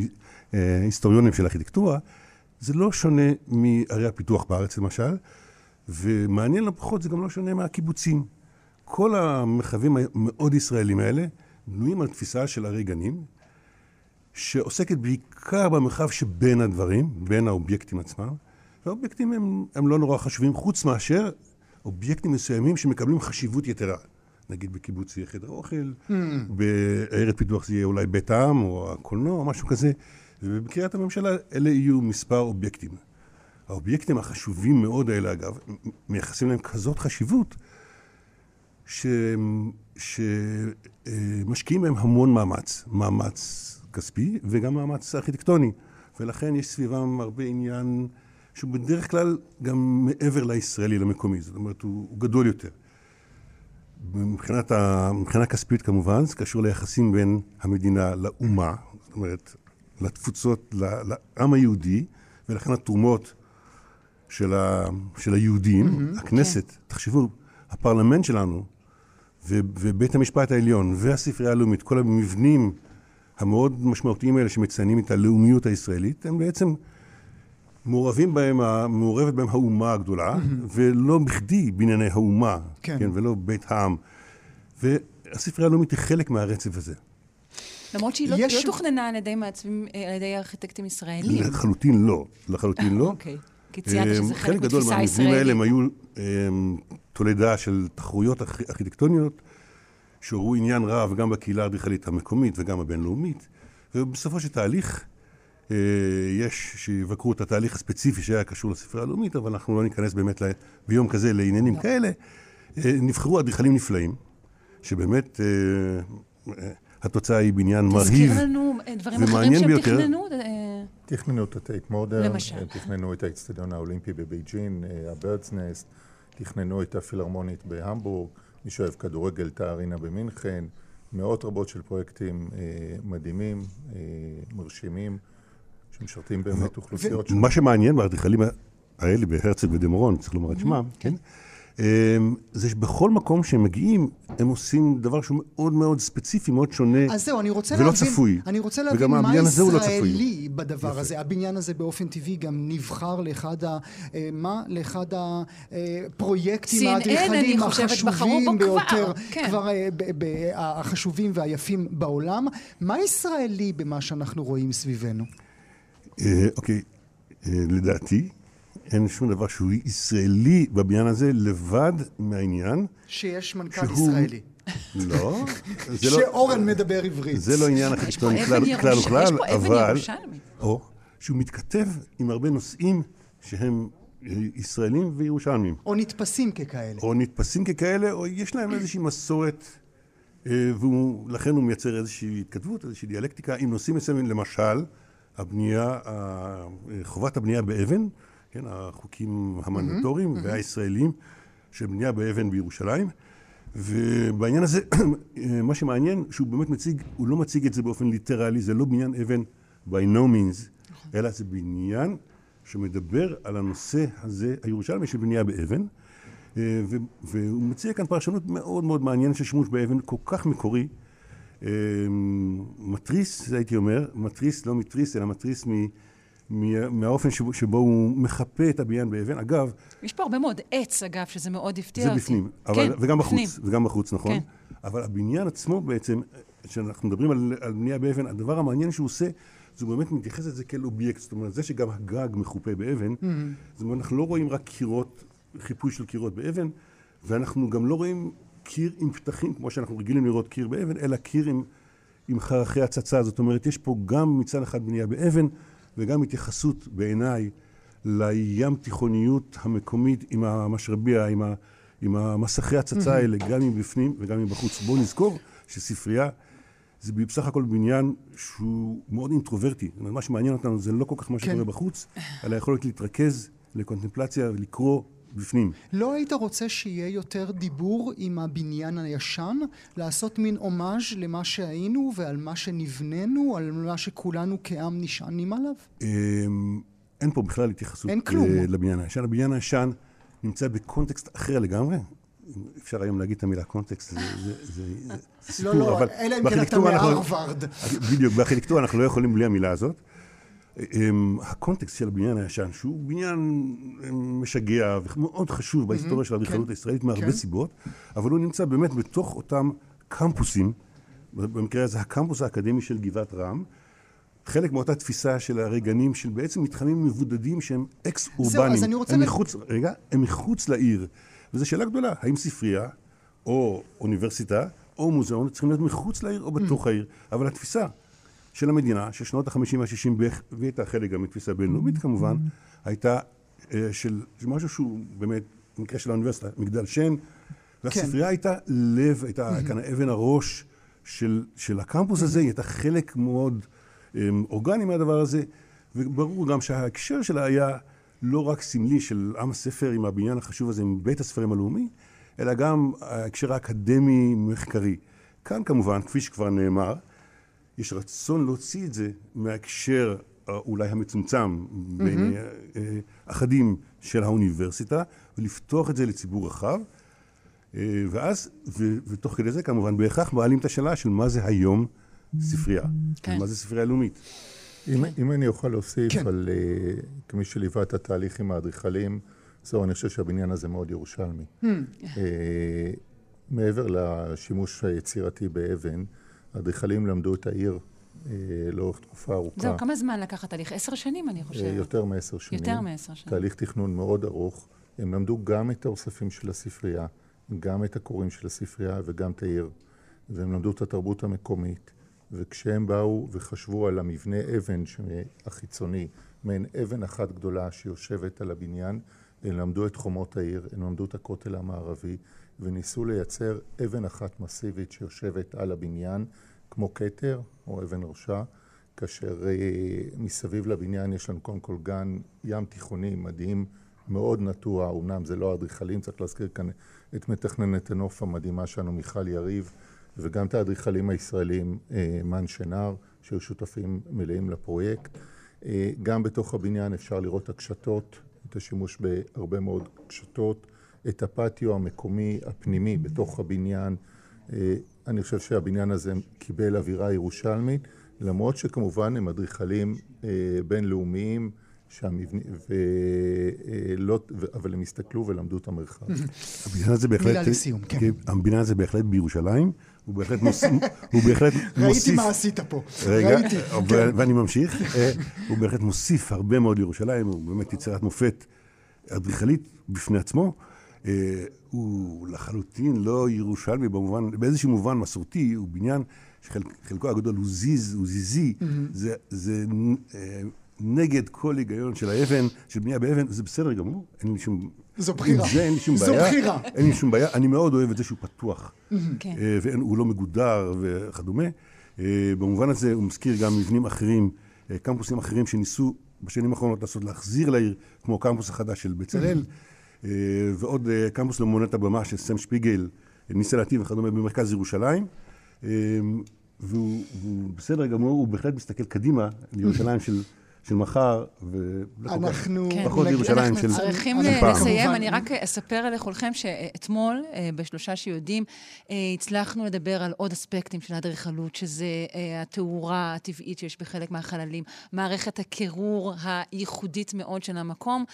אה, היסטוריונים של ארכיטקטורה, זה לא שונה מערי הפיתוח בארץ למשל, ומעניין לא פחות, זה גם לא שונה מהקיבוצים. כל המרחבים המאוד ישראלים האלה בנויים על תפיסה של ערי גנים, שעוסקת בעיקר במרחב שבין הדברים, בין האובייקטים עצמם, והאובייקטים הם, הם לא נורא חשובים, חוץ מאשר אובייקטים מסוימים שמקבלים חשיבות יתרה. נגיד בקיבוץ יהיה חדר אוכל, mm. בעיירת פיתוח זה יהיה אולי בית העם, או הקולנוע, או משהו כזה. ובקריית הממשלה אלה יהיו מספר אובייקטים. האובייקטים החשובים מאוד האלה, אגב, מייחסים להם כזאת חשיבות, שמשקיעים בהם המון מאמץ, מאמץ כספי וגם מאמץ ארכיטקטוני, ולכן יש סביבם הרבה עניין שהוא בדרך כלל גם מעבר לישראלי, למקומי, זאת אומרת, הוא, הוא גדול יותר. מבחינת ה, מבחינה כספית כמובן, זה קשור ליחסים בין המדינה לאומה, זאת אומרת, לתפוצות, לעם היהודי, ולכן התרומות של, ה, של היהודים, mm-hmm, הכנסת, כן. תחשבו, הפרלמנט שלנו, ו, ובית המשפט העליון, והספרייה הלאומית, כל המבנים המאוד משמעותיים האלה שמציינים את הלאומיות הישראלית, הם בעצם מעורבים בהם, מעורבת בהם האומה הגדולה, ולא בכדי בענייני האומה, כן. כן, ולא בית העם. והספרייה הלאומית היא חלק מהרצף הזה. למרות שהיא לא, יש- לא תוכננה על ידי מעצבים, אה, על ידי ארכיטקטים ישראלים. לחלוטין לא, לחלוטין לא. אוקיי. כי ציינת שזה אמ, חלק חלק גדול מתפיסה מהמבנים האלה ישראלית. הם היו אמ, תולדה של תחרויות ארכ- ארכיטקטוניות, שעוררו עניין רב גם בקהילה האדריכלית המקומית וגם הבינלאומית, ובסופו של תהליך, אה, יש שיבקרו את התהליך הספציפי שהיה קשור לספרייה הלאומית, אבל אנחנו לא ניכנס באמת ביום כזה לא. לעניינים כאלה. אה, נבחרו אדריכלים נפלאים, שבאמת התוצאה היא בניין מרהיב. תזכיר לנו אה, דברים אחרים ומעניינים ביותר. תכננו. אה, תכננו את ה Tate Modern, למשל. תכננו את האצטדיון האולימפי בבייג'ין, אה, ה Bird's Nest, תכננו את הפילהרמונית בהמבורג, מי שאוהב כדורגל, את הארינה במינכן, מאות רבות של פרויקטים אה, מדהימים, אה, מרשימים, שמשרתים באמת אוכלוסיות. מה שמעניין באדריכלים האלה בהרצל ודמרון, צריך לומר את שמם, כן? אמ, זה שבכל מקום שהם מגיעים, הם עושים דבר שהוא מאוד מאוד ספציפי, מאוד שונה. אז זהו, אני רוצה ולא להבין, צפוי. אני רוצה להבין וגם מה הבניין הזה הוא לא צפוי. ישראלי בדבר הזה. הבניין הזה באופן טבעי גם נבחר לאחד ה... אה, מה? לאחד הפרויקטים CNN, האדריכליים אני חושבת, בחרו החשובים בו כבר, ביותר, כן. כבר אה, ב- ב- החשובים והיפים בעולם. מה ישראלי במה שאנחנו רואים סביבנו? אה, אוקיי, אה, לדעתי, אין שום דבר שהוא ישראלי בבניין הזה, לבד מהעניין שיש מנכ"ל שהוא... ישראלי. לא, לא... שאורן מדבר עברית. זה לא עניין אבן כלל וכלל, יש פה אבן אבל... או, שהוא מתכתב עם הרבה נושאים שהם אה, ישראלים וירושלמים. או נתפסים ככאלה. או נתפסים ככאלה, או יש להם איזושהי מסורת, אה, ולכן הוא מייצר איזושהי התכתבות, איזושהי דיאלקטיקה עם נושאים מסוימים, למשל, הבנייה, ה- חובת הבנייה באבן, כן, החוקים המנדטוריים והישראלים של בנייה באבן בירושלים. ובעניין הזה, מה שמעניין, שהוא באמת מציג, הוא לא מציג את זה באופן ליטרלי, זה לא בניין אבן by no means, אלא זה בניין שמדבר על הנושא הזה, הירושלמי של בנייה באבן, אה, ו- והוא מציע כאן פרשנות מאוד מאוד מעניינת של שימוש באבן, כל כך מקורי. אה, מתריס, הייתי אומר, מתריס, לא מתריס, אלא מתריס מהאופן שבו, שבו הוא מחפה את הבניין באבן. אגב, יש פה הרבה מאוד עץ, אגב, שזה מאוד הפתיע זה אותי. בפנים, כן, אבל, וגם בפנים. בחוץ, וגם בחוץ, נכון. כן. אבל הבניין עצמו בעצם, כשאנחנו מדברים על, על בנייה באבן, הדבר המעניין שהוא עושה, זה הוא באמת מתייחס לזה כאל אובייקט, זאת אומרת, זה שגם הגג מחופה באבן, Mm-hmm. זאת אומרת, אנחנו לא רואים רק קירות, חיפוי של קירות באבן, ואנחנו גם לא רואים קיר עם פתחים, כמו שאנחנו רגילים לראות קיר באבן, אלא קיר עם, עם חרכי הצצה, זאת אומרת, יש פה גם מצד אחד בנייה באבן, וגם התייחסות בעיניי לים תיכוניות המקומית עם המשרביע, עם, ה, עם המסכי הצצה האלה, גם מבפנים וגם מבחוץ. בואו נזכור שספרייה זה בסך הכל בניין שהוא מאוד אינטרוברטי. מה שמעניין אותנו זה לא כל כך מה כן. שקורה בחוץ, אלא היכולת להתרכז לקונטמפלציה ולקרוא בפנים. לא היית רוצה שיהיה יותר דיבור עם הבניין הישן? לעשות מין הומאז' למה שהיינו ועל מה שנבננו, על מה שכולנו כעם נשענים עליו? אמ, אין פה בכלל התייחסות. אה, לבניין הישן. הבניין הישן נמצא בקונטקסט אחר לגמרי. אפשר היום להגיד את המילה קונטקסט, זה, זה, זה, זה לא, סיפור, לא, אבל אלא אם כן אתה מהרווארד. בדיוק, בארכיטקטורה אנחנו לא יכולים בלי המילה הזאת. הקונטקסט של הבניין הישן, שהוא בניין אמ, משגע ומאוד חשוב בהיסטוריה של האדריכלות כן, הישראלית מהרבה כן. סיבות, אבל הוא נמצא באמת בתוך אותם קמפוסים, במקרה הזה הקמפוס האקדמי של גבעת רם, חלק מאותה תפיסה של הרגנים של בעצם מתחמים מבודדים שהם אקס אורבניים. אז אני רוצה הם מחוץ, רגע, הם מחוץ לעיר. וזו שאלה גדולה, האם ספרייה, או אוניברסיטה, או מוזיאון, צריכים להיות מחוץ לעיר או בתוך העיר. אבל התפיסה של המדינה, של שנות ה-50 וה-60, והייתה חלק גם מתפיסה בינלאומית כמובן, הייתה אה, של משהו שהוא באמת, במקרה של האוניברסיטה, מגדל שן, והספרייה הייתה לב, הייתה כאן אבן הראש של, של הקמפוס הזה, היא הייתה חלק מאוד אמ, אורגני מהדבר הזה, וברור גם שההקשר שלה היה לא רק סמלי של עם הספר עם הבניין החשוב הזה, עם בית הספרים הלאומי, אלא גם ההקשר האקדמי-מחקרי. כאן כמובן, כפי שכבר נאמר, יש רצון להוציא את זה מההקשר אה, אולי המצומצם בעיני אה, אחדים של האוניברסיטה, ולפתוח את זה לציבור רחב. ואז, ו- ותוך כדי זה כמובן, בהכרח מעלים את השאלה של מה זה היום ספרייה, כן. מה זה ספרייה לאומית. אם, אם אני אוכל להוסיף כן. על, uh, כמי שליווה את התהליך עם האדריכלים, זהו, אני חושב שהבניין הזה מאוד ירושלמי. Hmm. Uh, מעבר לשימוש היצירתי באבן, האדריכלים למדו את העיר uh, לאורך תקופה ארוכה. זהו, כמה זמן לקח התהליך? עשר שנים, אני אה, חושבת. יותר מעשר שנים. יותר מעשר שנים. תהליך תכנון מאוד ארוך. הם למדו גם את האוספים של הספרייה, גם את הקוראים של הספרייה וגם את העיר. והם למדו את התרבות המקומית. וכשהם באו וחשבו על המבנה אבן החיצוני, מעין אבן אחת גדולה שיושבת על הבניין, הם למדו את חומות העיר, הם למדו את הכותל המערבי, וניסו לייצר אבן אחת מסיבית שיושבת על הבניין, כמו כתר או אבן ראשה, כאשר אה, מסביב לבניין יש לנו קודם כל גן ים תיכוני מדהים, מאוד נטוע, אמנם זה לא האדריכלים, צריך להזכיר כאן את מתכננת הנוף המדהימה שלנו, מיכל יריב, וגם את האדריכלים הישראלים, אה, מן שנהר, שהיו שותפים מלאים לפרויקט. אה, גם בתוך הבניין אפשר לראות הקשתות, את השימוש בהרבה מאוד קשתות, את הפטיו המקומי הפנימי בתוך הבניין. אה, אני חושב שהבניין הזה קיבל אווירה ירושלמית, למרות שכמובן הם אדריכלים בינלאומיים, שהמבנה, ולא, אבל הם הסתכלו ולמדו את המרחב. הבניין הזה בהחלט... מילה לסיום, כן. הבניין הזה בהחלט בירושלים, הוא בהחלט מוסיף... הוא בהחלט ראיתי. מה עשית פה. רגע, ראיתי. ו- ואני ממשיך. אה, הוא בהחלט מוסיף הרבה מאוד לירושלים, הוא באמת יצירת מופת אדריכלית בפני עצמו. אה, הוא לחלוטין לא ירושלמי במובן, באיזשהו מובן מסורתי, הוא בניין שחלקו הגדול הוא זיז, הוא זיזי. זה, זה אה, נגד כל היגיון של האבן, של בנייה באבן, זה בסדר גמור, אין לי שום... זו בחירה. זה אין לי שום זו בעיה. בחירה. אין לי שום בעיה. אני מאוד אוהב את זה שהוא פתוח. כן. אה, והוא לא מגודר וכדומה. במובן הזה הוא מזכיר גם מבנים אחרים, קמפוסים אחרים שניסו בשנים האחרונות לעשות, להחזיר לעיר, כמו הקמפוס החדש של בצלאל, אה, ועוד אה, קמפוס למונת הבמה של סם שפיגל, ניסה להטיב וכדומה במרכז ירושלים. אה, והוא, והוא בסדר גמור, הוא בהחלט מסתכל קדימה לירושלים של... של מחר, אנחנו... כן. פחות נג- ירושלים אנחנו של צריכים של ל- פעם. לסיים. אני רק אספר לכולכם שאתמול, אה, בשלושה שיודעים, אה, הצלחנו לדבר על עוד אספקטים של האדריכלות, שזה אה, התאורה הטבעית שיש בחלק מהחללים, מערכת הקירור הייחודית מאוד של המקום.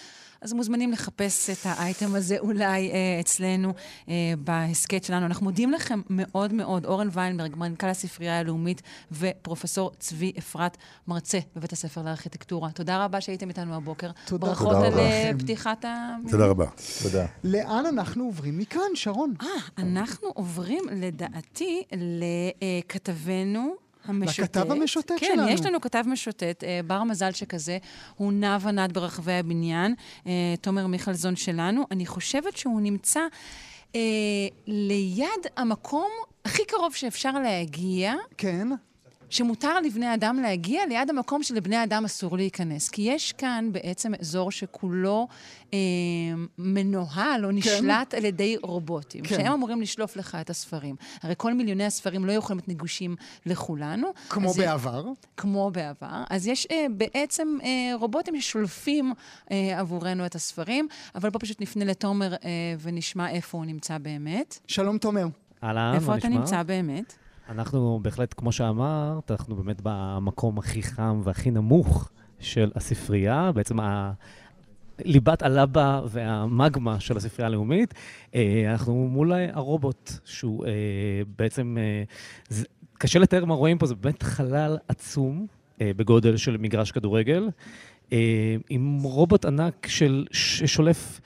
אז מוזמנים לחפש את האייטם הזה אולי אה, אצלנו אה, בהסכת שלנו. אנחנו מודים לכם מאוד מאוד. אורן ויינברג, מנכ"ל הספרייה הלאומית, ופרופסור צבי אפרת, מרצה בבית הספר לארכיטקטורה. תודה רבה שהייתם איתנו הבוקר. תודה. ברכות תודה על רבה. אה, פתיחת ה... תודה רבה. תודה. לאן אנחנו עוברים מכאן, שרון? אה, אנחנו עוברים, לדעתי, לכתבנו המשוטט. לכתב המשוטט כן, שלנו. כן, יש לנו כתב משוטט, אה, בר מזל שכזה. הוא נע ונד ברחבי הבניין. אה, תומר מיכלזון שלנו. אני חושבת שהוא נמצא אה, ליד המקום הכי קרוב שאפשר להגיע, כן. שמותר לבני אדם להגיע ליד המקום שלבני אדם אסור להיכנס. כי יש כאן בעצם אזור שכולו אה, מנוהל או נשלט על ידי רובוטים, כן. שהם אמורים לשלוף לך את הספרים. הרי כל מיליוני הספרים לא יכולים להיות נגושים לכולנו. כמו בעבר. כמו בעבר. אז יש אה, בעצם אה, רובוטים ששולפים אה, עבורנו את הספרים, אבל בוא פשוט נפנה לתומר אה, ונשמע איפה הוא נמצא באמת. שלום, תומר. אהלן, איפה מה אתה נשמע? נמצא באמת? אנחנו בהחלט, כמו שאמרת, אנחנו באמת במקום הכי חם והכי נמוך של הספרייה, בעצם ה... ליבת הלבה והמגמה של הספרייה הלאומית. אה, אנחנו מול הרובוט, שהוא אה, בעצם... אה, קשה לתאר מה רואים פה, זה באמת חלל עצום, בגודל של מגרש כדורגל, עם רובוט ענק של, ששולף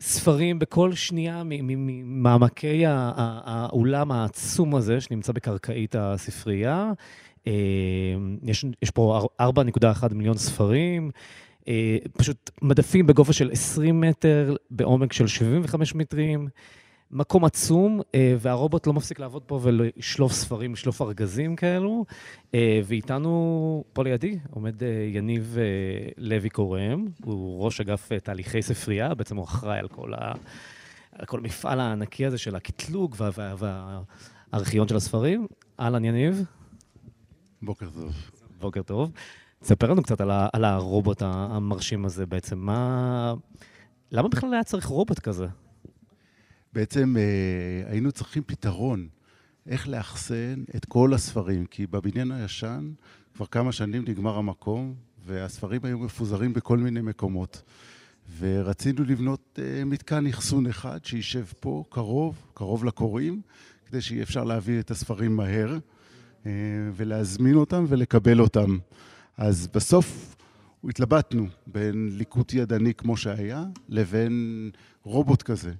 ספרים בכל שנייה ממעמקי האולם העצום הזה שנמצא בקרקעית הספרייה. אה, יש, יש פה אר- 4.1 מיליון ספרים, אה, פשוט מדפים בגובה של 20 מטר, בעומק של 75 מטרים. מקום עצום, אה, והרובוט לא מפסיק לעבוד פה ולשלוף ספרים, לשלוף ארגזים כאלו. אה, ואיתנו, פה לידי, עומד אה, יניב לוי קורם, הוא ראש אגף תהליכי ספרייה, בעצם הוא אחראי על כל, ה, על כל המפעל הענקי הזה של הקטלוג וה, וה, והארכיון של הספרים. אהלן, יניב. בוקר טוב. בוקר טוב. תספר לנו קצת על, ה, על הרובוט המרשים הזה בעצם. מה... למה בכלל היה צריך רובוט כזה? בעצם אה, היינו צריכים פתרון איך לאחסן את כל הספרים, כי בבניין הישן כבר כמה שנים נגמר המקום, והספרים היו מפוזרים בכל מיני מקומות. ורצינו לבנות אה, מתקן אחסון אחד שישב פה, קרוב, קרוב לקוראים, כדי שיהיה אפשר להביא את הספרים מהר, אה, ולהזמין אותם ולקבל אותם. אז בסוף התלבטנו בין ליקוט ידני כמו שהיה, לבין רובוט כזה.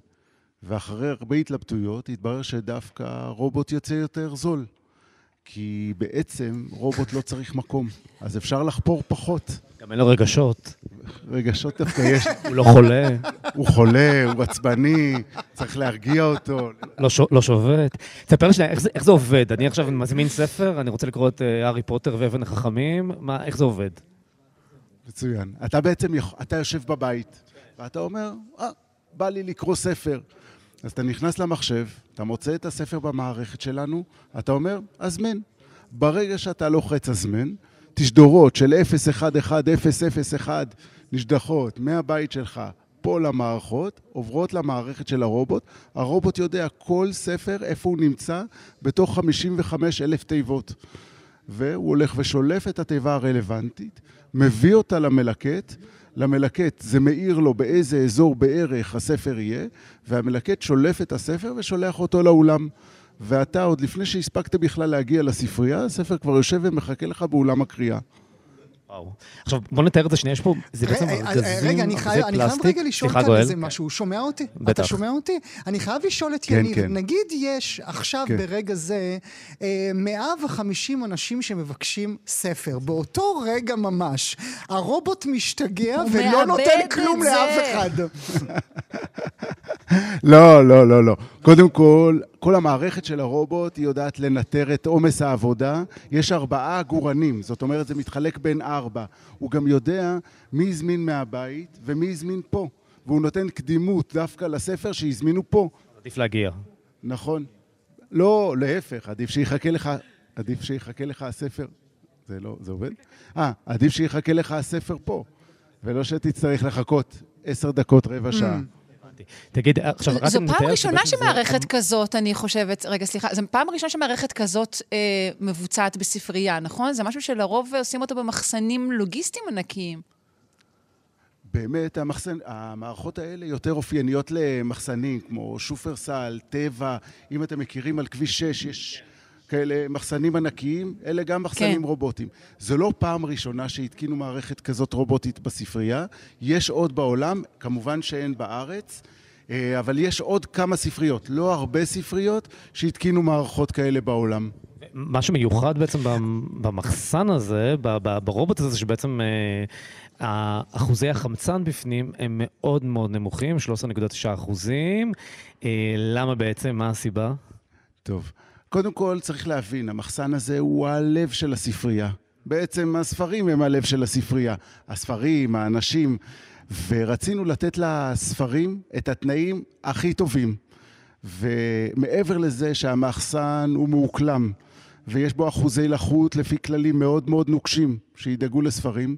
ואחרי הרבה התלבטויות התברר שדווקא רובוט יוצא יותר זול. כי בעצם רובוט לא צריך מקום, אז אפשר לחפור פחות. גם אין לו רגשות. רגשות דווקא יש. הוא לא חולה, הוא חולה, הוא עצבני, צריך להרגיע אותו. לא. לא שובת. תספר שנייה, איך, זה- עובד? אני עכשיו מזמין ספר, אני רוצה לקרוא את אה, הארי פוטר ואבן החכמים, איך זה עובד? מצוין. אתה בעצם, אתה יושב בבית, ואתה אומר, אה, בא לי לקרוא ספר. אז אתה נכנס למחשב, אתה מוצא את הספר במערכת שלנו, אתה אומר, הזמן. ברגע שאתה לוחץ הזמן, תשדורות של 011001 נשדחות מהבית שלך פה למערכות, עוברות למערכת של הרובוט. הרובוט יודע כל ספר, איפה הוא נמצא, בתוך 55 אלף תיבות. והוא הולך ושולף את התיבה הרלוונטית, מביא אותה למלקט, למלקט זה מאיר לו באיזה אזור בערך הספר יהיה, והמלקט שולף את הספר ושולח אותו לאולם. ואתה, עוד לפני שהספקת בכלל להגיע לספרייה, הספר כבר יושב ומחכה לך באולם הקריאה. וואו. עכשיו, בוא נתאר את זה שנייה, יש פה, זה בעצם רגע, ארגזים, אה, רגע, אני חייב פלסטיק. רגע לשאול כאן. איזה משהו. הוא שומע אותי? אתה בטח. שומע אותי? אני חייב לשאול את כן, יניב, כן. נגיד יש עכשיו כן. ברגע זה אה, 150 אנשים שמבקשים ספר. באותו רגע ממש, הרובוט משתגע ולא נותן כלום זה. לאף אחד. לא, לא, לא, לא. קודם כל, כל המערכת של הרובוט היא יודעת לנטר את עומס העבודה. יש ארבעה עגורנים, זאת אומרת, זה מתחלק בין ארבע. הוא גם יודע מי הזמין מהבית ומי הזמין פה. והוא נותן קדימות דווקא לספר שהזמינו פה. עדיף להגיע. נכון. לא, להפך, עדיף שיחכה לך, עדיף שיחכה לך הספר. זה לא, זה עובד? אה, עדיף שיחכה לך הספר פה, ולא שתצטרך לחכות עשר דקות, רבע שעה. הבנתי. תגיד, עכשיו רק זו פעם ראשונה שמערכת כזאת, אני חושבת, רגע, סליחה, זו פעם ראשונה שמערכת כזאת אה, מבוצעת בספרייה, נכון? זה משהו שלרוב עושים אותו במחסנים לוגיסטיים ענקיים. באמת, המחסן, המערכות האלה יותר אופייניות למחסנים, כמו שופרסל, טבע, אם אתם מכירים על כביש 6, יש כאלה מחסנים ענקיים, אלה גם מחסנים כן. רובוטיים. זו לא פעם ראשונה שהתקינו מערכת כזאת רובוטית בספרייה, יש עוד בעולם, כמובן שאין בארץ. אה, אבל יש עוד כמה ספריות, לא הרבה ספריות, שהתקינו מערכות כאלה בעולם. מה שמיוחד בעצם במ- במחסן הזה, ברובוט הזה, זה שבעצם אה, אחוזי החמצן בפנים הם מאוד מאוד נמוכים, 13.9 אחוזים. אה, למה בעצם? מה הסיבה? טוב, קודם כל צריך להבין, המחסן הזה הוא הלב של הספרייה. בעצם הספרים הם הלב של הספרייה. הספרים, האנשים, ורצינו לתת לספרים את התנאים הכי טובים. ומעבר לזה שהמחסן הוא מאוקלם, ויש בו אחוזי לחות לפי כללים מאוד מאוד נוקשים, שידאגו לספרים,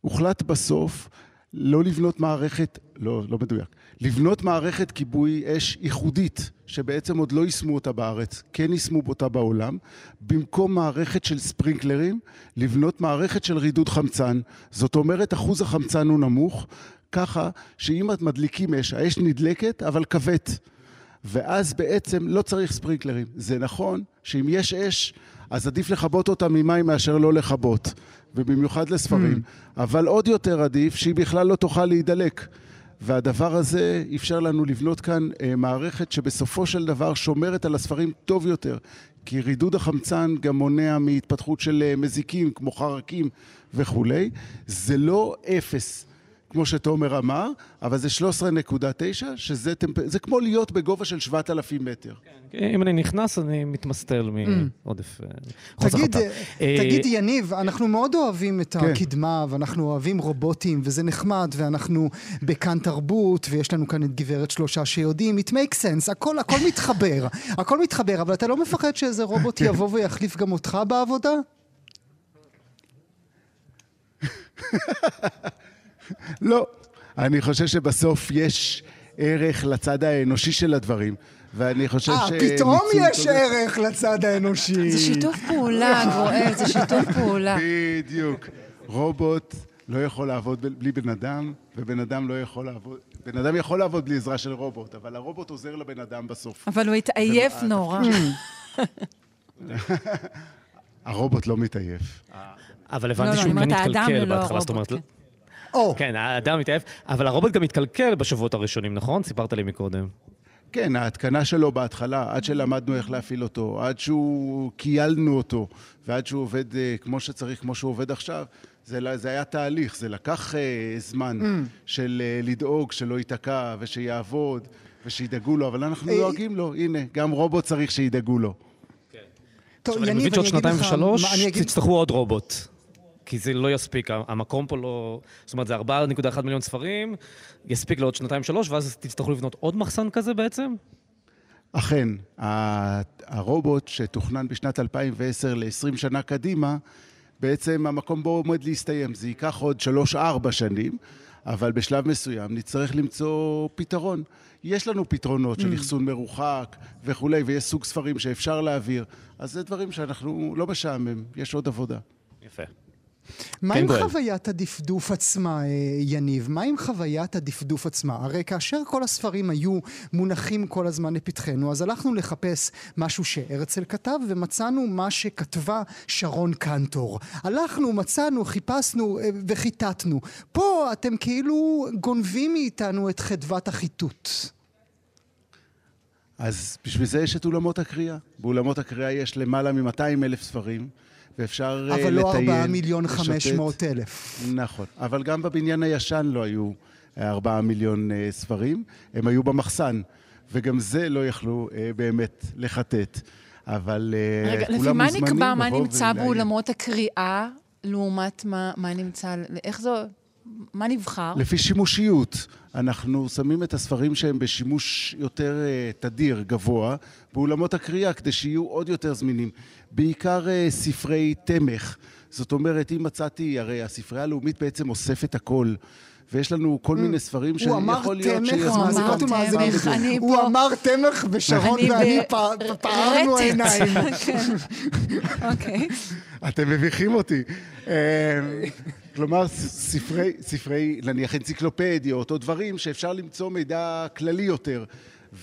הוחלט בסוף לא לבנות מערכת, לא, לא מדויק, לבנות מערכת כיבוי אש ייחודית, שבעצם עוד לא יישמו אותה בארץ, כן יישמו אותה בעולם, במקום מערכת של ספרינקלרים, לבנות מערכת של רידוד חמצן. זאת אומרת, אחוז החמצן הוא נמוך, ככה שאם את מדליקים אש, האש נדלקת, אבל כבט. ואז בעצם לא צריך ספרינקלרים. זה נכון שאם יש אש, אז עדיף לכבות אותה ממים מאשר לא לכבות, ובמיוחד לספרים. אבל עוד יותר עדיף שהיא בכלל לא תוכל להידלק. והדבר הזה אפשר לנו לבנות כאן אה, מערכת שבסופו של דבר שומרת על הספרים טוב יותר. כי רידוד החמצן גם מונע מהתפתחות של אה, מזיקים כמו חרקים וכולי. זה לא אפס. כמו שתומר אמר, אבל זה 13.9, שזה טמפ... זה כמו להיות בגובה של 7,000 מטר. אם אני נכנס, אני מתמסטל מעודף אה, חוסר תגיד, חמצן. אה, תגיד, יניב, אנחנו מאוד אוהבים את כן. הקדמה, ואנחנו אוהבים רובוטים, וזה נחמד, ואנחנו בכאן תרבות, ויש לנו כאן את גברת שלושה שיודעים, it makes sense, הכל, הכל מתחבר, הכל מתחבר, אבל אתה לא מפחד שאיזה רובוט יבוא ויחליף גם אותך בעבודה? לא. אני חושב שבסוף יש ערך לצד האנושי של הדברים. ואני חושב ש... אה, פתאום יש ערך לצד האנושי. זה שיתוף פעולה, גואל, זה שיתוף פעולה. בדיוק. רובוט לא יכול לעבוד בלי בן אדם, ובן אדם לא יכול לעבוד... בן אדם יכול לעבוד בלי עזרה של רובוט, אבל הרובוט עוזר לבן אדם בסוף. אבל הוא התעייף נורא. הרובוט לא מתעייף. אבל הבנתי שהוא כן התקלקל בהתחלה, זאת אומרת... כן, האדם מתעייף, אבל הרובוט גם התקלקל בשבועות הראשונים, נכון? סיפרת לי מקודם. כן, ההתקנה שלו בהתחלה, עד שלמדנו איך להפעיל אותו, עד שהוא קיילנו אותו, ועד שהוא עובד uh, כמו שצריך, כמו שהוא עובד עכשיו, זה, זה היה תהליך, זה לקח uh, זמן mm. של uh, לדאוג שלא ייתקע ושיעבוד ושידאגו לו, אבל אנחנו דואגים לו, הנה, גם רובוט צריך שידאגו לו. כן. טוב, יניב, אני אגיד לך... אני מבין שעוד שנתיים ושלוש תצטרכו עוד רובוט. כי זה לא יספיק, המקום פה לא... זאת אומרת, זה 4.1 מיליון ספרים, יספיק לעוד שנתיים-שלוש, ואז תצטרכו לבנות עוד מחסן כזה בעצם? אכן, הרובוט שתוכנן בשנת 2010 ל-20 שנה קדימה, בעצם המקום בו עומד להסתיים. זה ייקח עוד 3-4 שנים, אבל בשלב מסוים נצטרך למצוא פתרון. יש לנו פתרונות של mm. אחסון מרוחק וכולי, ויש סוג ספרים שאפשר להעביר, אז זה דברים שאנחנו לא משעמם, יש עוד עבודה. מה עם חוויית הדפדוף עצמה, אה, יניב? מה עם חוויית הדפדוף עצמה? הרי כאשר כל הספרים היו מונחים כל הזמן לפתחנו, אז הלכנו לחפש משהו שהרצל כתב, ומצאנו מה שכתבה שרון קנטור. הלכנו, מצאנו, חיפשנו אה, וחיטטנו. פה אתם כאילו גונבים מאיתנו את חדוות החיטוט. אז בשביל זה יש את אולמות הקריאה. באולמות הקריאה יש למעלה מ-200 אלף ספרים. ואפשר לטייל, אבל לא ארבעה מיליון חמש מאות אלף. נכון, אבל גם בבניין הישן לא היו ארבעה מיליון uh, ספרים, הם היו במחסן, וגם זה לא יכלו באמת לחטט. אבל רגע, כולם מוזמנים לפי מה נקבע מה נמצא באולמות הקריאה, לעומת מה, מה נמצא, איך זו... מה נבחר? לפי שימושיות. אנחנו שמים את הספרים שהם בשימוש יותר uh, תדיר, גבוה, באולמות הקריאה, כדי שיהיו עוד יותר זמינים. בעיקר uh, ספרי תמך. זאת אומרת, אם מצאתי, הרי הספרייה הלאומית בעצם אוספת הכל. ויש לנו כל מיני ספרים שיכול להיות שיש... הוא אמר תמך. הוא אמר תמך, ושרון ואני פערנו עיניים. כן. אוקיי. אתם מביכים אותי. אמ, כלומר, ספרי, ספרי, נניח אנציקלופדיות, או דברים שאפשר למצוא מידע כללי יותר,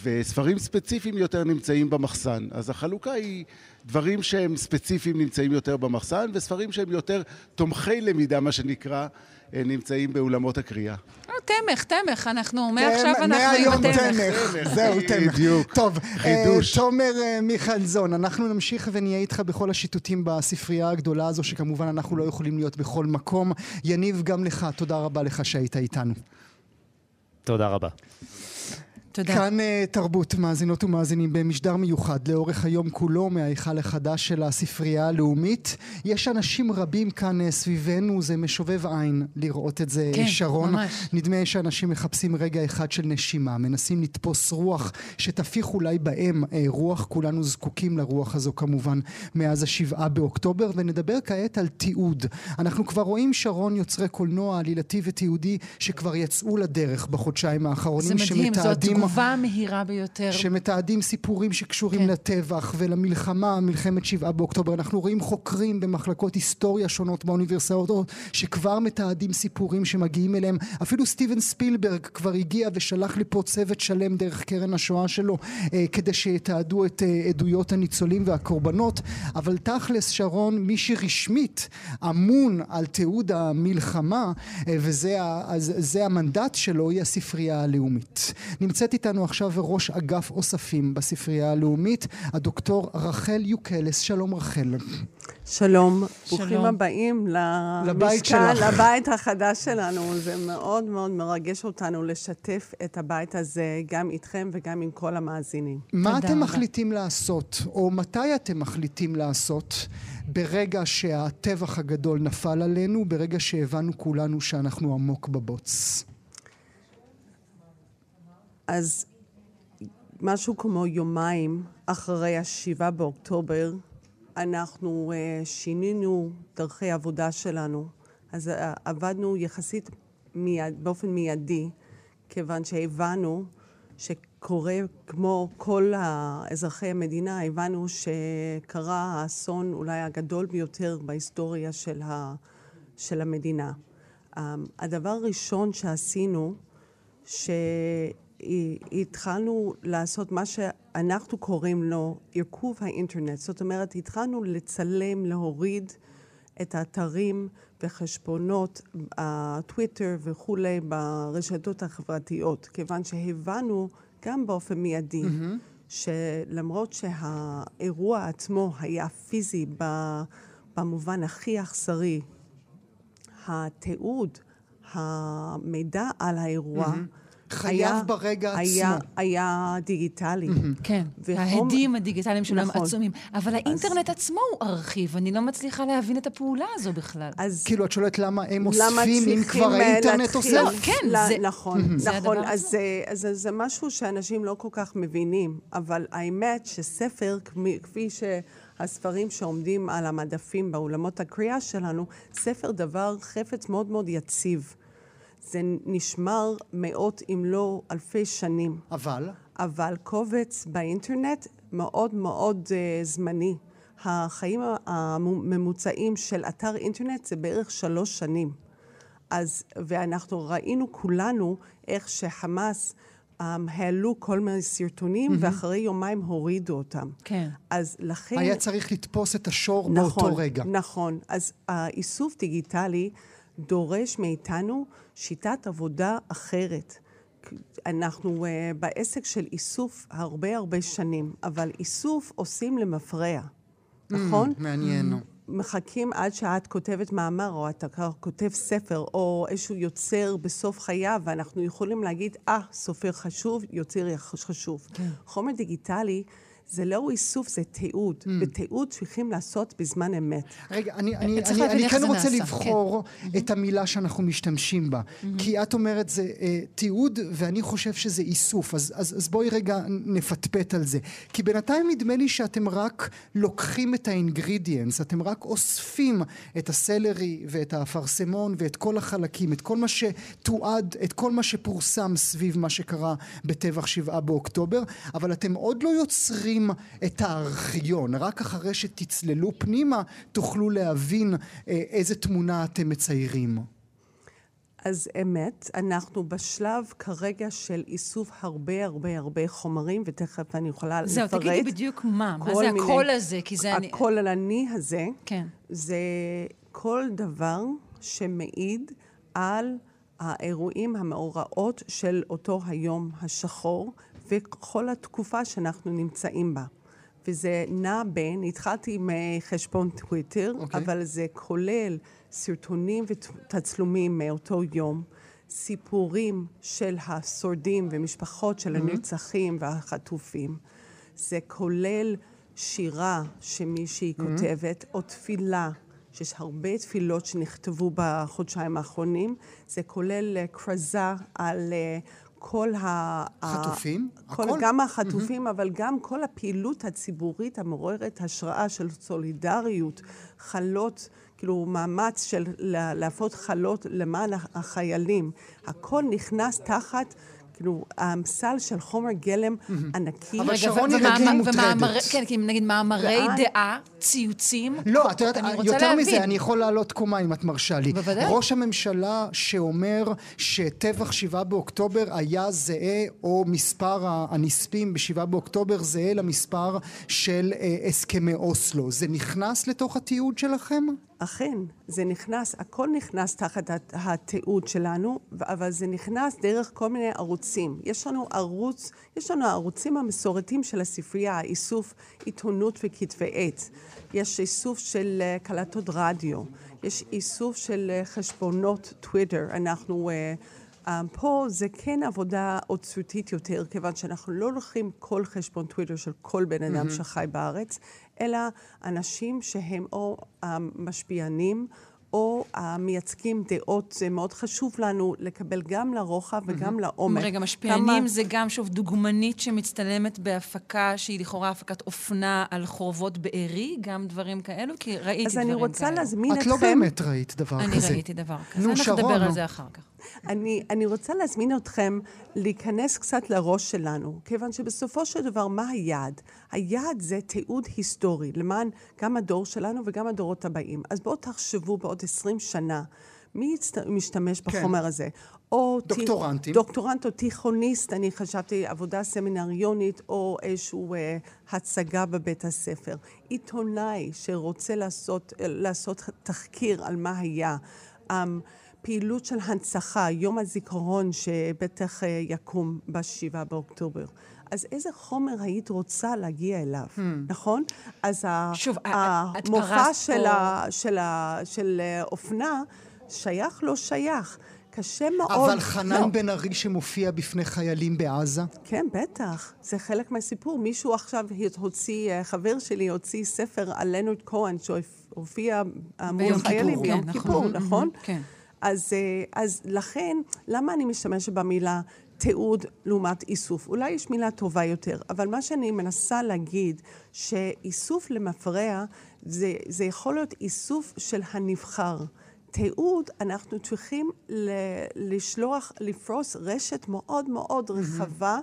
וספרים ספציפיים יותר נמצאים במחסן. אז החלוקה היא דברים שהם ספציפיים נמצאים יותר במחסן, וספרים שהם יותר תומכי למידה, מה שנקרא, נמצאים באולמות הקריאה. אה, תמך, תמך, אנחנו, מעכשיו אנחנו עם התמך. זהו, תמך. בדיוק. טוב, חידוש. אה, תומר מיכלזון, אנחנו נמשיך ונהיה איתך בכל השיטוטים בספרייה הגדולה הזו, שכמובן אנחנו לא יכולים להיות בכל מקום. יניב, גם לך, תודה רבה לך שהיית איתנו. תודה רבה. תודה. כאן uh, תרבות, מאזינות ומאזינים, במשדר מיוחד לאורך היום כולו מההיכל החדש של הספרייה הלאומית. יש אנשים רבים כאן uh, סביבנו, זה משובב עין לראות את זה, כן, שרון. ממש. נדמה שאנשים מחפשים רגע אחד של נשימה, מנסים לתפוס רוח שתפיח אולי בהם uh, רוח, כולנו זקוקים לרוח הזו כמובן מאז השבעה באוקטובר, ונדבר כעת על תיעוד. אנחנו כבר רואים, שרון, יוצרי קולנוע עלילתי ותיעודי שכבר יצאו לדרך בחודשיים האחרונים, זה מדהים, שמתעדים... התגובה המהירה ביותר. שמתעדים סיפורים שקשורים כן. לטבח ולמלחמה, מלחמת שבעה באוקטובר. אנחנו רואים חוקרים במחלקות היסטוריה שונות באוניברסיטאות שכבר מתעדים סיפורים שמגיעים אליהם. אפילו סטיבן ספילברג כבר הגיע ושלח לפה צוות שלם דרך קרן השואה שלו אה, כדי שיתעדו את אה, עדויות הניצולים והקורבנות. אבל תכלס, שרון, מי שרשמית אמון על תיעוד המלחמה, אה, וזה המנדט שלו, היא הספרייה הלאומית. נמצאת נמצאת איתנו עכשיו ראש אגף אוספים בספרייה הלאומית, הדוקטור רחל יוקלס. שלום רחל. שלום, ברוכים הבאים למשכן, לבית החדש שלנו. זה מאוד מאוד מרגש אותנו לשתף את הבית הזה גם איתכם וגם עם כל המאזינים. מה אתם רבה. מחליטים לעשות, או מתי אתם מחליטים לעשות, ברגע שהטבח הגדול נפל עלינו, ברגע שהבנו כולנו שאנחנו עמוק בבוץ? אז משהו כמו יומיים אחרי השבעה באוקטובר, אנחנו uh, שינינו דרכי עבודה שלנו. אז uh, עבדנו יחסית מיד, באופן מיידי, כיוון שהבנו שקורה כמו כל אזרחי המדינה, הבנו שקרה האסון אולי הגדול ביותר בהיסטוריה של, ה, של המדינה. Um, הדבר הראשון שעשינו, שהתחלנו לעשות מה שאנחנו קוראים לו ערכוב האינטרנט. זאת אומרת, התחלנו לצלם, להוריד את האתרים וחשבונות הטוויטר וכולי ברשתות החברתיות, כיוון שהבנו גם באופן מיידי mm-hmm. שלמרות שהאירוע עצמו היה פיזי במובן הכי אכזרי, התיעוד, המידע על האירוע, mm-hmm. חייב היה, ברגע היה, עצמו. היה דיגיטלי. כן, ההדים הדיגיטליים שלהם נכון. עצומים. אבל האינטרנט אז... עצמו הוא ארכיב, אני לא מצליחה להבין את הפעולה הזו בכלל. אז... כאילו, את שואלת למה הם אוספים אם כבר האינטרנט אוסף? לא, כן, לא, זה... נכון. זה נכון. אז זה, אז זה משהו שאנשים לא כל כך מבינים, אבל האמת שספר, כפי ש... הספרים שעומדים על המדפים באולמות הקריאה שלנו, ספר דבר חפץ מאוד מאוד יציב. זה נשמר מאות אם לא אלפי שנים. אבל? אבל קובץ באינטרנט מאוד מאוד uh, זמני. החיים הממוצעים של אתר אינטרנט זה בערך שלוש שנים. אז, ואנחנו ראינו כולנו איך שחמאס um, העלו כל מיני סרטונים, mm-hmm. ואחרי יומיים הורידו אותם. כן. אז לכן... היה צריך לתפוס את השור נכון, באותו רגע. נכון. אז האיסוף דיגיטלי דורש מאיתנו שיטת עבודה אחרת. אנחנו uh, בעסק של איסוף הרבה הרבה שנים, אבל איסוף עושים למפרע, mm, נכון? מעניין. מחכים עד שאת כותבת מאמר, או אתה כותב ספר, או איזשהו יוצר בסוף חייו, ואנחנו יכולים להגיד, אה, ah, סופר חשוב, יוצר חשוב. כן. חומר דיגיטלי זה לא איסוף, זה תיעוד. Mm. ותיעוד צריכים לעשות בזמן אמת. רגע, אני, אני, אני, אני כן רוצה נעשה. לבחור כן. את המילה שאנחנו משתמשים בה. Mm-hmm. כי את אומרת זה uh, תיעוד, ואני חושב שזה איסוף. אז, אז, אז בואי רגע נפטפט על זה. כי בינתיים נדמה לי שאתם רק לוקחים את האינגרידיאנס, אתם רק אוספים את הסלרי ואת האפרסמון ואת כל החלקים, את כל מה שתועד, את כל מה שפורסם סביב מה שקרה בטבח שבעה באוקטובר, אבל אתם עוד לא יוצרים... פותחים את הארכיון. רק אחרי שתצללו פנימה תוכלו להבין אה, איזה תמונה אתם מציירים. אז אמת, אנחנו בשלב כרגע של איסוף הרבה הרבה הרבה חומרים, ותכף אני יכולה זהו, לפרט. זהו, תגידי בדיוק מה, מה זה מיני, הקול הזה, כי זה... הקולני אני... הזה, כן. זה כל דבר שמעיד על האירועים המאורעות של אותו היום השחור, וכל התקופה שאנחנו נמצאים בה. וזה נע בין, התחלתי עם חשבון טוויטר, okay. אוקיי. אבל זה כולל סרטונים ותצלומים מאותו יום, סיפורים של השורדים ומשפחות של mm-hmm. הנרצחים והחטופים. זה כולל שירה שמישהי mm-hmm. כותבת, או תפילה, שיש הרבה תפילות שנכתבו בחודשיים האחרונים. זה כולל כרזה על כל ה... חטופים? כל, הכל? גם החטופים, mm-hmm. אבל גם כל הפעילות הציבורית המעוררת השראה של סולידריות, חלות, כאילו מאמץ של להפות חלות למען החיילים. הכל נכנס תחת כאילו, הסל של חומר גלם ענקי. אבל שרון היא רגע מוטרדת. כן, כי נגיד מאמרי דעה, ציוצים. לא, את יודעת, יותר מזה, אני יכול לעלות קומה אם את מרשה לי. בוודאי. ראש הממשלה שאומר שטבח שבעה באוקטובר היה זהה, או מספר הנספים בשבעה באוקטובר זהה למספר של אה, הסכמי אוסלו. זה נכנס לתוך התיעוד שלכם? אכן, זה נכנס, הכל נכנס תחת התיעוד שלנו, אבל זה נכנס דרך כל מיני ערוצים. יש לנו ערוץ, יש לנו הערוצים המסורתיים של הספרייה, איסוף עיתונות וכתבי עת. יש איסוף של אה, קלטות רדיו, יש איסוף של אה, חשבונות טוויטר. אנחנו... Um, פה זה כן עבודה עוצרתית יותר, כיוון שאנחנו לא לוקחים כל חשבון טוויטר של כל בן אדם mm-hmm. שחי בארץ, אלא אנשים שהם או משפיענים או המייצגים דעות, זה מאוד חשוב לנו לקבל גם לרוחב וגם לעומק. רגע, משפיענים כמה... זה גם, שוב, דוגמנית שמצטלמת בהפקה שהיא לכאורה הפקת אופנה על חורבות בארי, גם דברים כאלו? כי ראיתי דברים כאלו. אז אני רוצה כאלו. להזמין את אתכם... את לא באמת ראית דבר אני כזה. אני ראיתי דבר כזה. נו, שרון. נדבר על זה אחר כך. אני, אני רוצה להזמין אתכם להיכנס קצת לראש שלנו, כיוון שבסופו של דבר, מה היעד? היעד זה תיעוד היסטורי, למען גם הדור שלנו וגם הדורות הבאים. אז בואו תחשבו בעוד 20 שנה. מי יצט... משתמש כן. בחומר הזה? או דוקטורנטים. דוקטורנט או תיכוניסט, אני חשבתי עבודה סמינריונית או איזושהי אה, הצגה בבית הספר. עיתונאי שרוצה לעשות, לעשות תחקיר על מה היה. Um, פעילות של הנצחה, יום הזיכרון שבטח uh, יקום ב-7 באוקטובר. אז איזה חומר היית רוצה להגיע אליו, hmm. נכון? אז שוב, המופע של, ה, של, ה, של אה, אופנה שייך לא שייך. קשה מאוד. אבל חנן לא. בן ארי שמופיע בפני חיילים בעזה? כן, בטח. זה חלק מהסיפור. מישהו עכשיו הוציא, אה, חבר שלי הוציא ספר על לנורד כהן, שהופיע אה, מול חיילים ביום כן, כיפור, נכון? נכון? כן. אז, אה, אז לכן, למה אני משתמשת במילה תיעוד לעומת איסוף? אולי יש מילה טובה יותר, אבל מה שאני מנסה להגיד, שאיסוף למפרע זה, זה יכול להיות איסוף של הנבחר. תיעוד, אנחנו צריכים לשלוח, לפרוס רשת מאוד מאוד רחבה,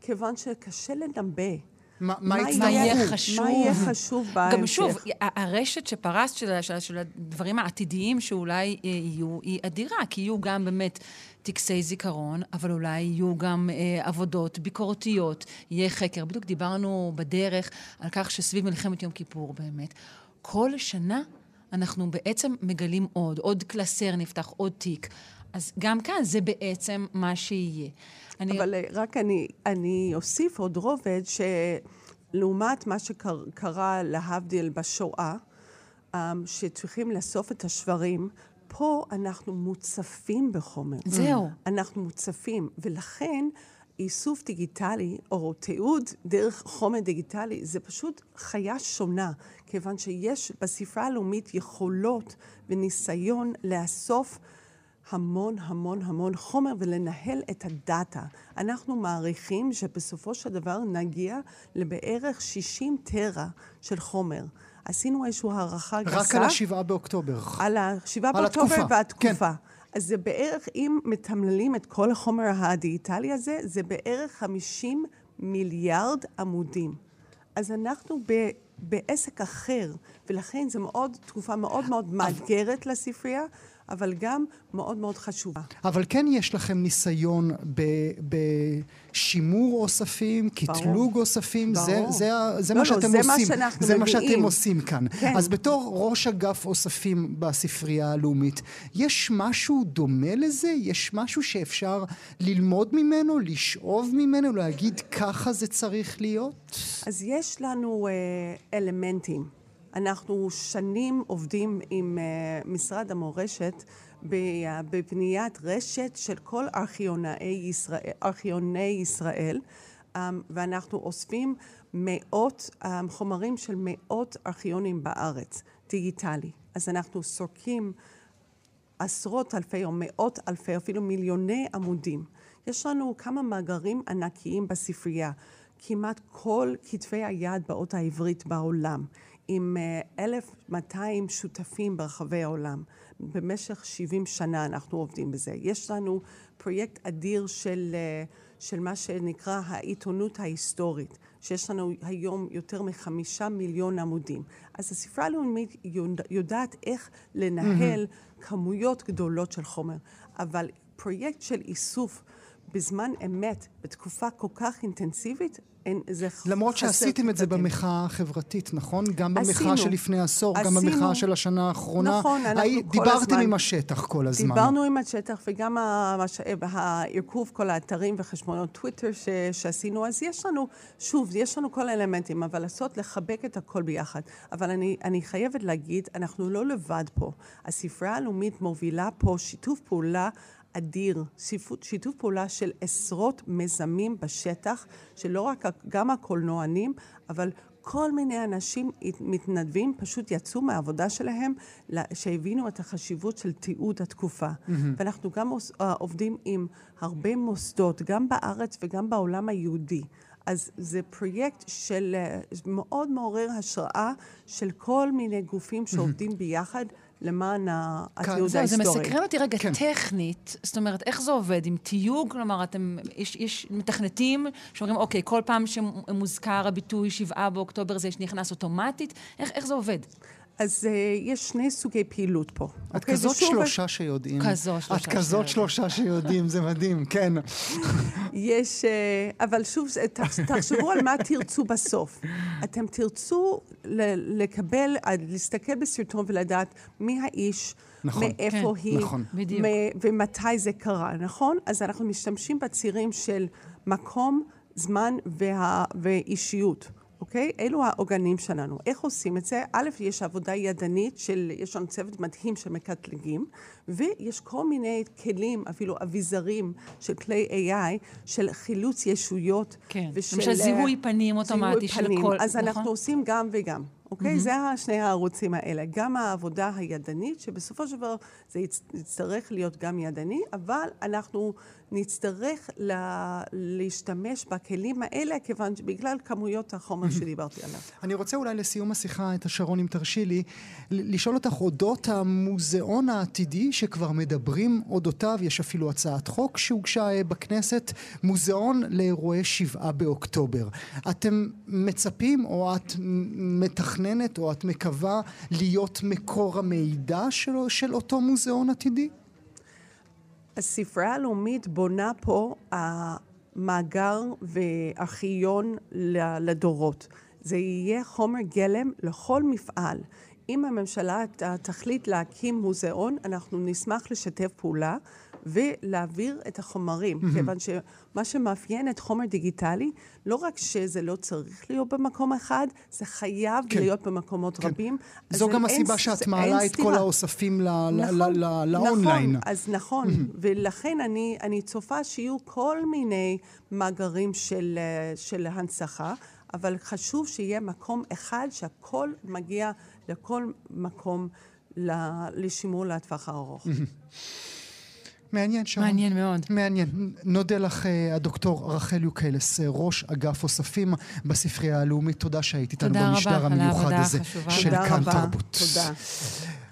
כיוון שקשה לנבא. מה, מה, מה יהיה חשוב? מה יהיה חשוב בהמשך? גם שוב, הרשת שפרסת של, של, של הדברים העתידיים שאולי יהיו, היא אדירה, כי יהיו גם באמת טקסי זיכרון, אבל אולי יהיו גם אה, עבודות ביקורתיות, יהיה חקר. בדיוק דיברנו בדרך על כך שסביב מלחמת יום כיפור באמת, כל שנה אנחנו בעצם מגלים עוד, עוד קלסר נפתח, עוד תיק. אז גם כאן זה בעצם מה שיהיה. אני... אבל אה, רק אני, אני אוסיף עוד רובד, שלעומת מה שקרה להבדיל בשואה, אמ, שצריכים לאסוף את השברים, פה אנחנו מוצפים בחומר. זהו. אנחנו מוצפים, ולכן איסוף דיגיטלי או תיעוד דרך חומר דיגיטלי זה פשוט חיה שונה, כיוון שיש בספרה הלאומית יכולות וניסיון לאסוף המון המון המון חומר ולנהל את הדאטה. אנחנו מעריכים שבסופו של דבר נגיע לבערך 60 טרה של חומר. עשינו איזושהי הערכה גסה. רק על השבעה באוקטובר. על השבעה באוקטובר והתקופה. כן. אז זה בערך, אם מתמללים את כל החומר הדיגיטלי הזה, זה בערך 50 מיליארד עמודים. אז אנחנו ב, בעסק אחר, ולכן זו מאוד, תקופה מאוד מאוד מאתגרת לספרייה, אבל גם מאוד מאוד חשובה. אבל כן יש לכם ניסיון בשימור אוספים, קטלוג אוספים, ברור. זה, זה, זה לא, מה לא, שאתם זה עושים. מה שאנחנו זה מביאים. מה שאתם עושים כאן. כן. אז בתור ראש אגף אוספים בספרייה הלאומית, יש משהו דומה לזה? יש משהו שאפשר ללמוד ממנו, לשאוב ממנו, להגיד ככה זה צריך להיות? אז יש לנו אה, אלמנטים. אנחנו שנים עובדים עם uh, משרד המורשת בבניית רשת של כל ארכיונאי ישראל, ארכיוני ישראל um, ואנחנו אוספים מאות um, חומרים של מאות ארכיונים בארץ, דיגיטלי. אז אנחנו סורקים עשרות אלפי או מאות אלפי, אפילו מיליוני עמודים. יש לנו כמה מאגרים ענקיים בספרייה. כמעט כל כתבי היד באות העברית בעולם. עם 1,200 שותפים ברחבי העולם. במשך 70 שנה אנחנו עובדים בזה. יש לנו פרויקט אדיר של, של מה שנקרא העיתונות ההיסטורית, שיש לנו היום יותר מחמישה מיליון עמודים. אז הספרה הלאומית יודעת איך לנהל mm-hmm. כמויות גדולות של חומר, אבל פרויקט של איסוף בזמן אמת, בתקופה כל כך אינטנסיבית, אין, זה למרות שעשיתם את זה במחאה החברתית, נכון? גם במחאה של לפני עשור, עשינו, גם במחאה של השנה האחרונה. נכון, אנחנו הי, כל הזמן... דיברתם עם השטח כל הזמן. דיברנו עם השטח, וגם הערכוב כל האתרים וחשבונות טוויטר ש, שעשינו, אז יש לנו, שוב, יש לנו כל האלמנטים, אבל לעשות, לחבק את הכל ביחד. אבל אני, אני חייבת להגיד, אנחנו לא לבד פה. הספרייה הלאומית מובילה פה שיתוף פעולה אדיר, שיפות, שיתוף פעולה של עשרות מיזמים בשטח, שלא רק, גם הקולנוענים, אבל כל מיני אנשים מתנדבים פשוט יצאו מהעבודה שלהם, שהבינו את החשיבות של תיעוד התקופה. Mm-hmm. ואנחנו גם אה, עובדים עם הרבה מוסדות, גם בארץ וגם בעולם היהודי. אז זה פרויקט של אה, מאוד מעורר השראה של כל מיני גופים שעובדים ביחד למען התיעוד ההיסטורי. זה מסקרן אותי רגע כן. טכנית, זאת אומרת, איך זה עובד? עם תיוג? כלומר, אתם, יש, יש מתכנתים שאומרים, אוקיי, כל פעם שמוזכר הביטוי שבעה באוקטובר זה נכנס אוטומטית, איך, איך זה עובד? אז uh, יש שני סוגי פעילות פה. את okay, אוקיי? כזאת שלושה שיודעים. כזאת שלושה. את כזאת שלושה שיודעים, זה מדהים, כן. יש, uh, אבל שוב, תחשבו על מה תרצו בסוף. אתם תרצו לקבל, להסתכל בסרטון ולדעת מי האיש, נכון, מאיפה כן, היא, נכון. בדיוק. ומתי זה קרה, נכון? אז אנחנו משתמשים בצירים של מקום, זמן וה, ואישיות. אוקיי? אלו העוגנים שלנו. איך עושים את זה? א', יש עבודה ידנית של, יש לנו צוות מדהים של מקטלגים, ויש כל מיני כלים, אפילו אביזרים של כלי AI, של חילוץ ישויות. כן, ושל... למשל זיהוי פנים אוטומטי של כל... אז נכון? אנחנו עושים גם וגם. אוקיי? Mm-hmm. זה שני הערוצים האלה. גם העבודה הידנית, שבסופו של דבר זה יצטרך להיות גם ידני, אבל אנחנו נצטרך לה, להשתמש בכלים האלה, כיוון שבגלל כמויות החומר שדיברתי עליו. אני רוצה אולי לסיום השיחה, את השרון, אם תרשי לי, לשאול אותך אודות המוזיאון העתידי, שכבר מדברים אודותיו, יש אפילו הצעת חוק שהוגשה אה, בכנסת, מוזיאון לאירועי שבעה באוקטובר. אתם מצפים, או את מתכננת, או את מקווה להיות מקור המידע של, של אותו מוזיאון עתידי? הספרייה הלאומית בונה פה המאגר וארכיון לדורות. זה יהיה חומר גלם לכל מפעל. אם הממשלה תחליט להקים מוזיאון, אנחנו נשמח לשתף פעולה. ולהעביר את החומרים, mm-hmm. כיוון שמה שמאפיין את חומר דיגיטלי, לא רק שזה לא צריך להיות במקום אחד, זה חייב כן. להיות במקומות כן. רבים. זו גם הסיבה שאת מעלה את כל האוספים נכון, לאונליין. נכון, אז נכון, mm-hmm. ולכן אני, אני צופה שיהיו כל מיני מאגרים של, של הנצחה. אבל חשוב שיהיה מקום אחד שהכל מגיע לכל מקום לשימור לטווח הארוך. מעניין שם. מעניין מאוד. מעניין. נודה לך, אה, הדוקטור רחל יוקלס, אה, ראש אגף אוספים בספרייה הלאומית. תודה שהיית איתנו במשדר המיוחד הזה של כאן תרבות. תודה.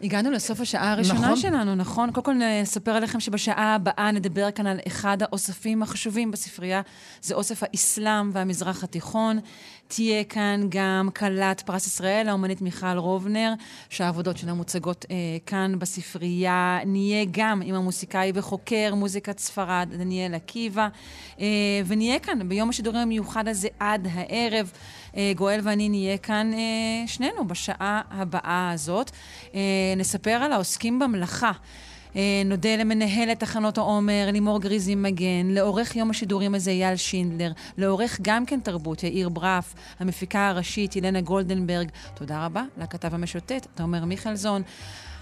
הגענו לסוף השעה הראשונה נכון. שלנו, נכון? קודם כל נספר עליכם שבשעה הבאה נדבר כאן על אחד האוספים החשובים בספרייה, זה אוסף האסלאם והמזרח התיכון. תהיה כאן גם כלת פרס ישראל, האומנית מיכל רובנר, שהעבודות שלה מוצגות אה, כאן בספרייה. נהיה גם עם המוסיקאי וחוקר מוזיקת ספרד, דניאל עקיבא, אה, ונהיה כאן ביום השידורים המיוחד הזה עד הערב. אה, גואל ואני נהיה כאן אה, שנינו בשעה הבאה הזאת. אה, נספר על העוסקים במלאכה. נודה למנהלת תחנות העומר, לימור גריזי מגן, לעורך יום השידורים הזה אייל שינדלר, לעורך גם כן תרבות יאיר ברף, המפיקה הראשית ילנה גולדנברג. תודה רבה לכתב המשוטט, תומר מיכלזון.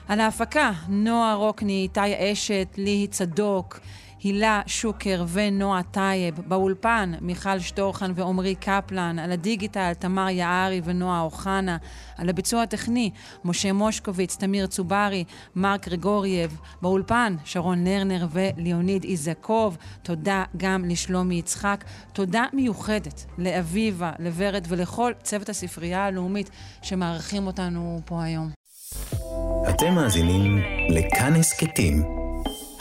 על ההפקה, נועה רוקני, איתי אשת, ליהי צדוק. הילה שוקר ונועה טייב, באולפן מיכל שטורחן ועמרי קפלן, על הדיגיטל תמר יערי ונועה אוחנה, על הביצוע הטכני משה מושקוביץ, תמיר צוברי, מרק גרגורייב, באולפן שרון לרנר וליאוניד איזקוב, תודה גם לשלומי יצחק, תודה מיוחדת לאביבה, לוורד ולכל צוות הספרייה הלאומית שמארחים אותנו פה היום. אתם מאזינים לכאן הסכתים.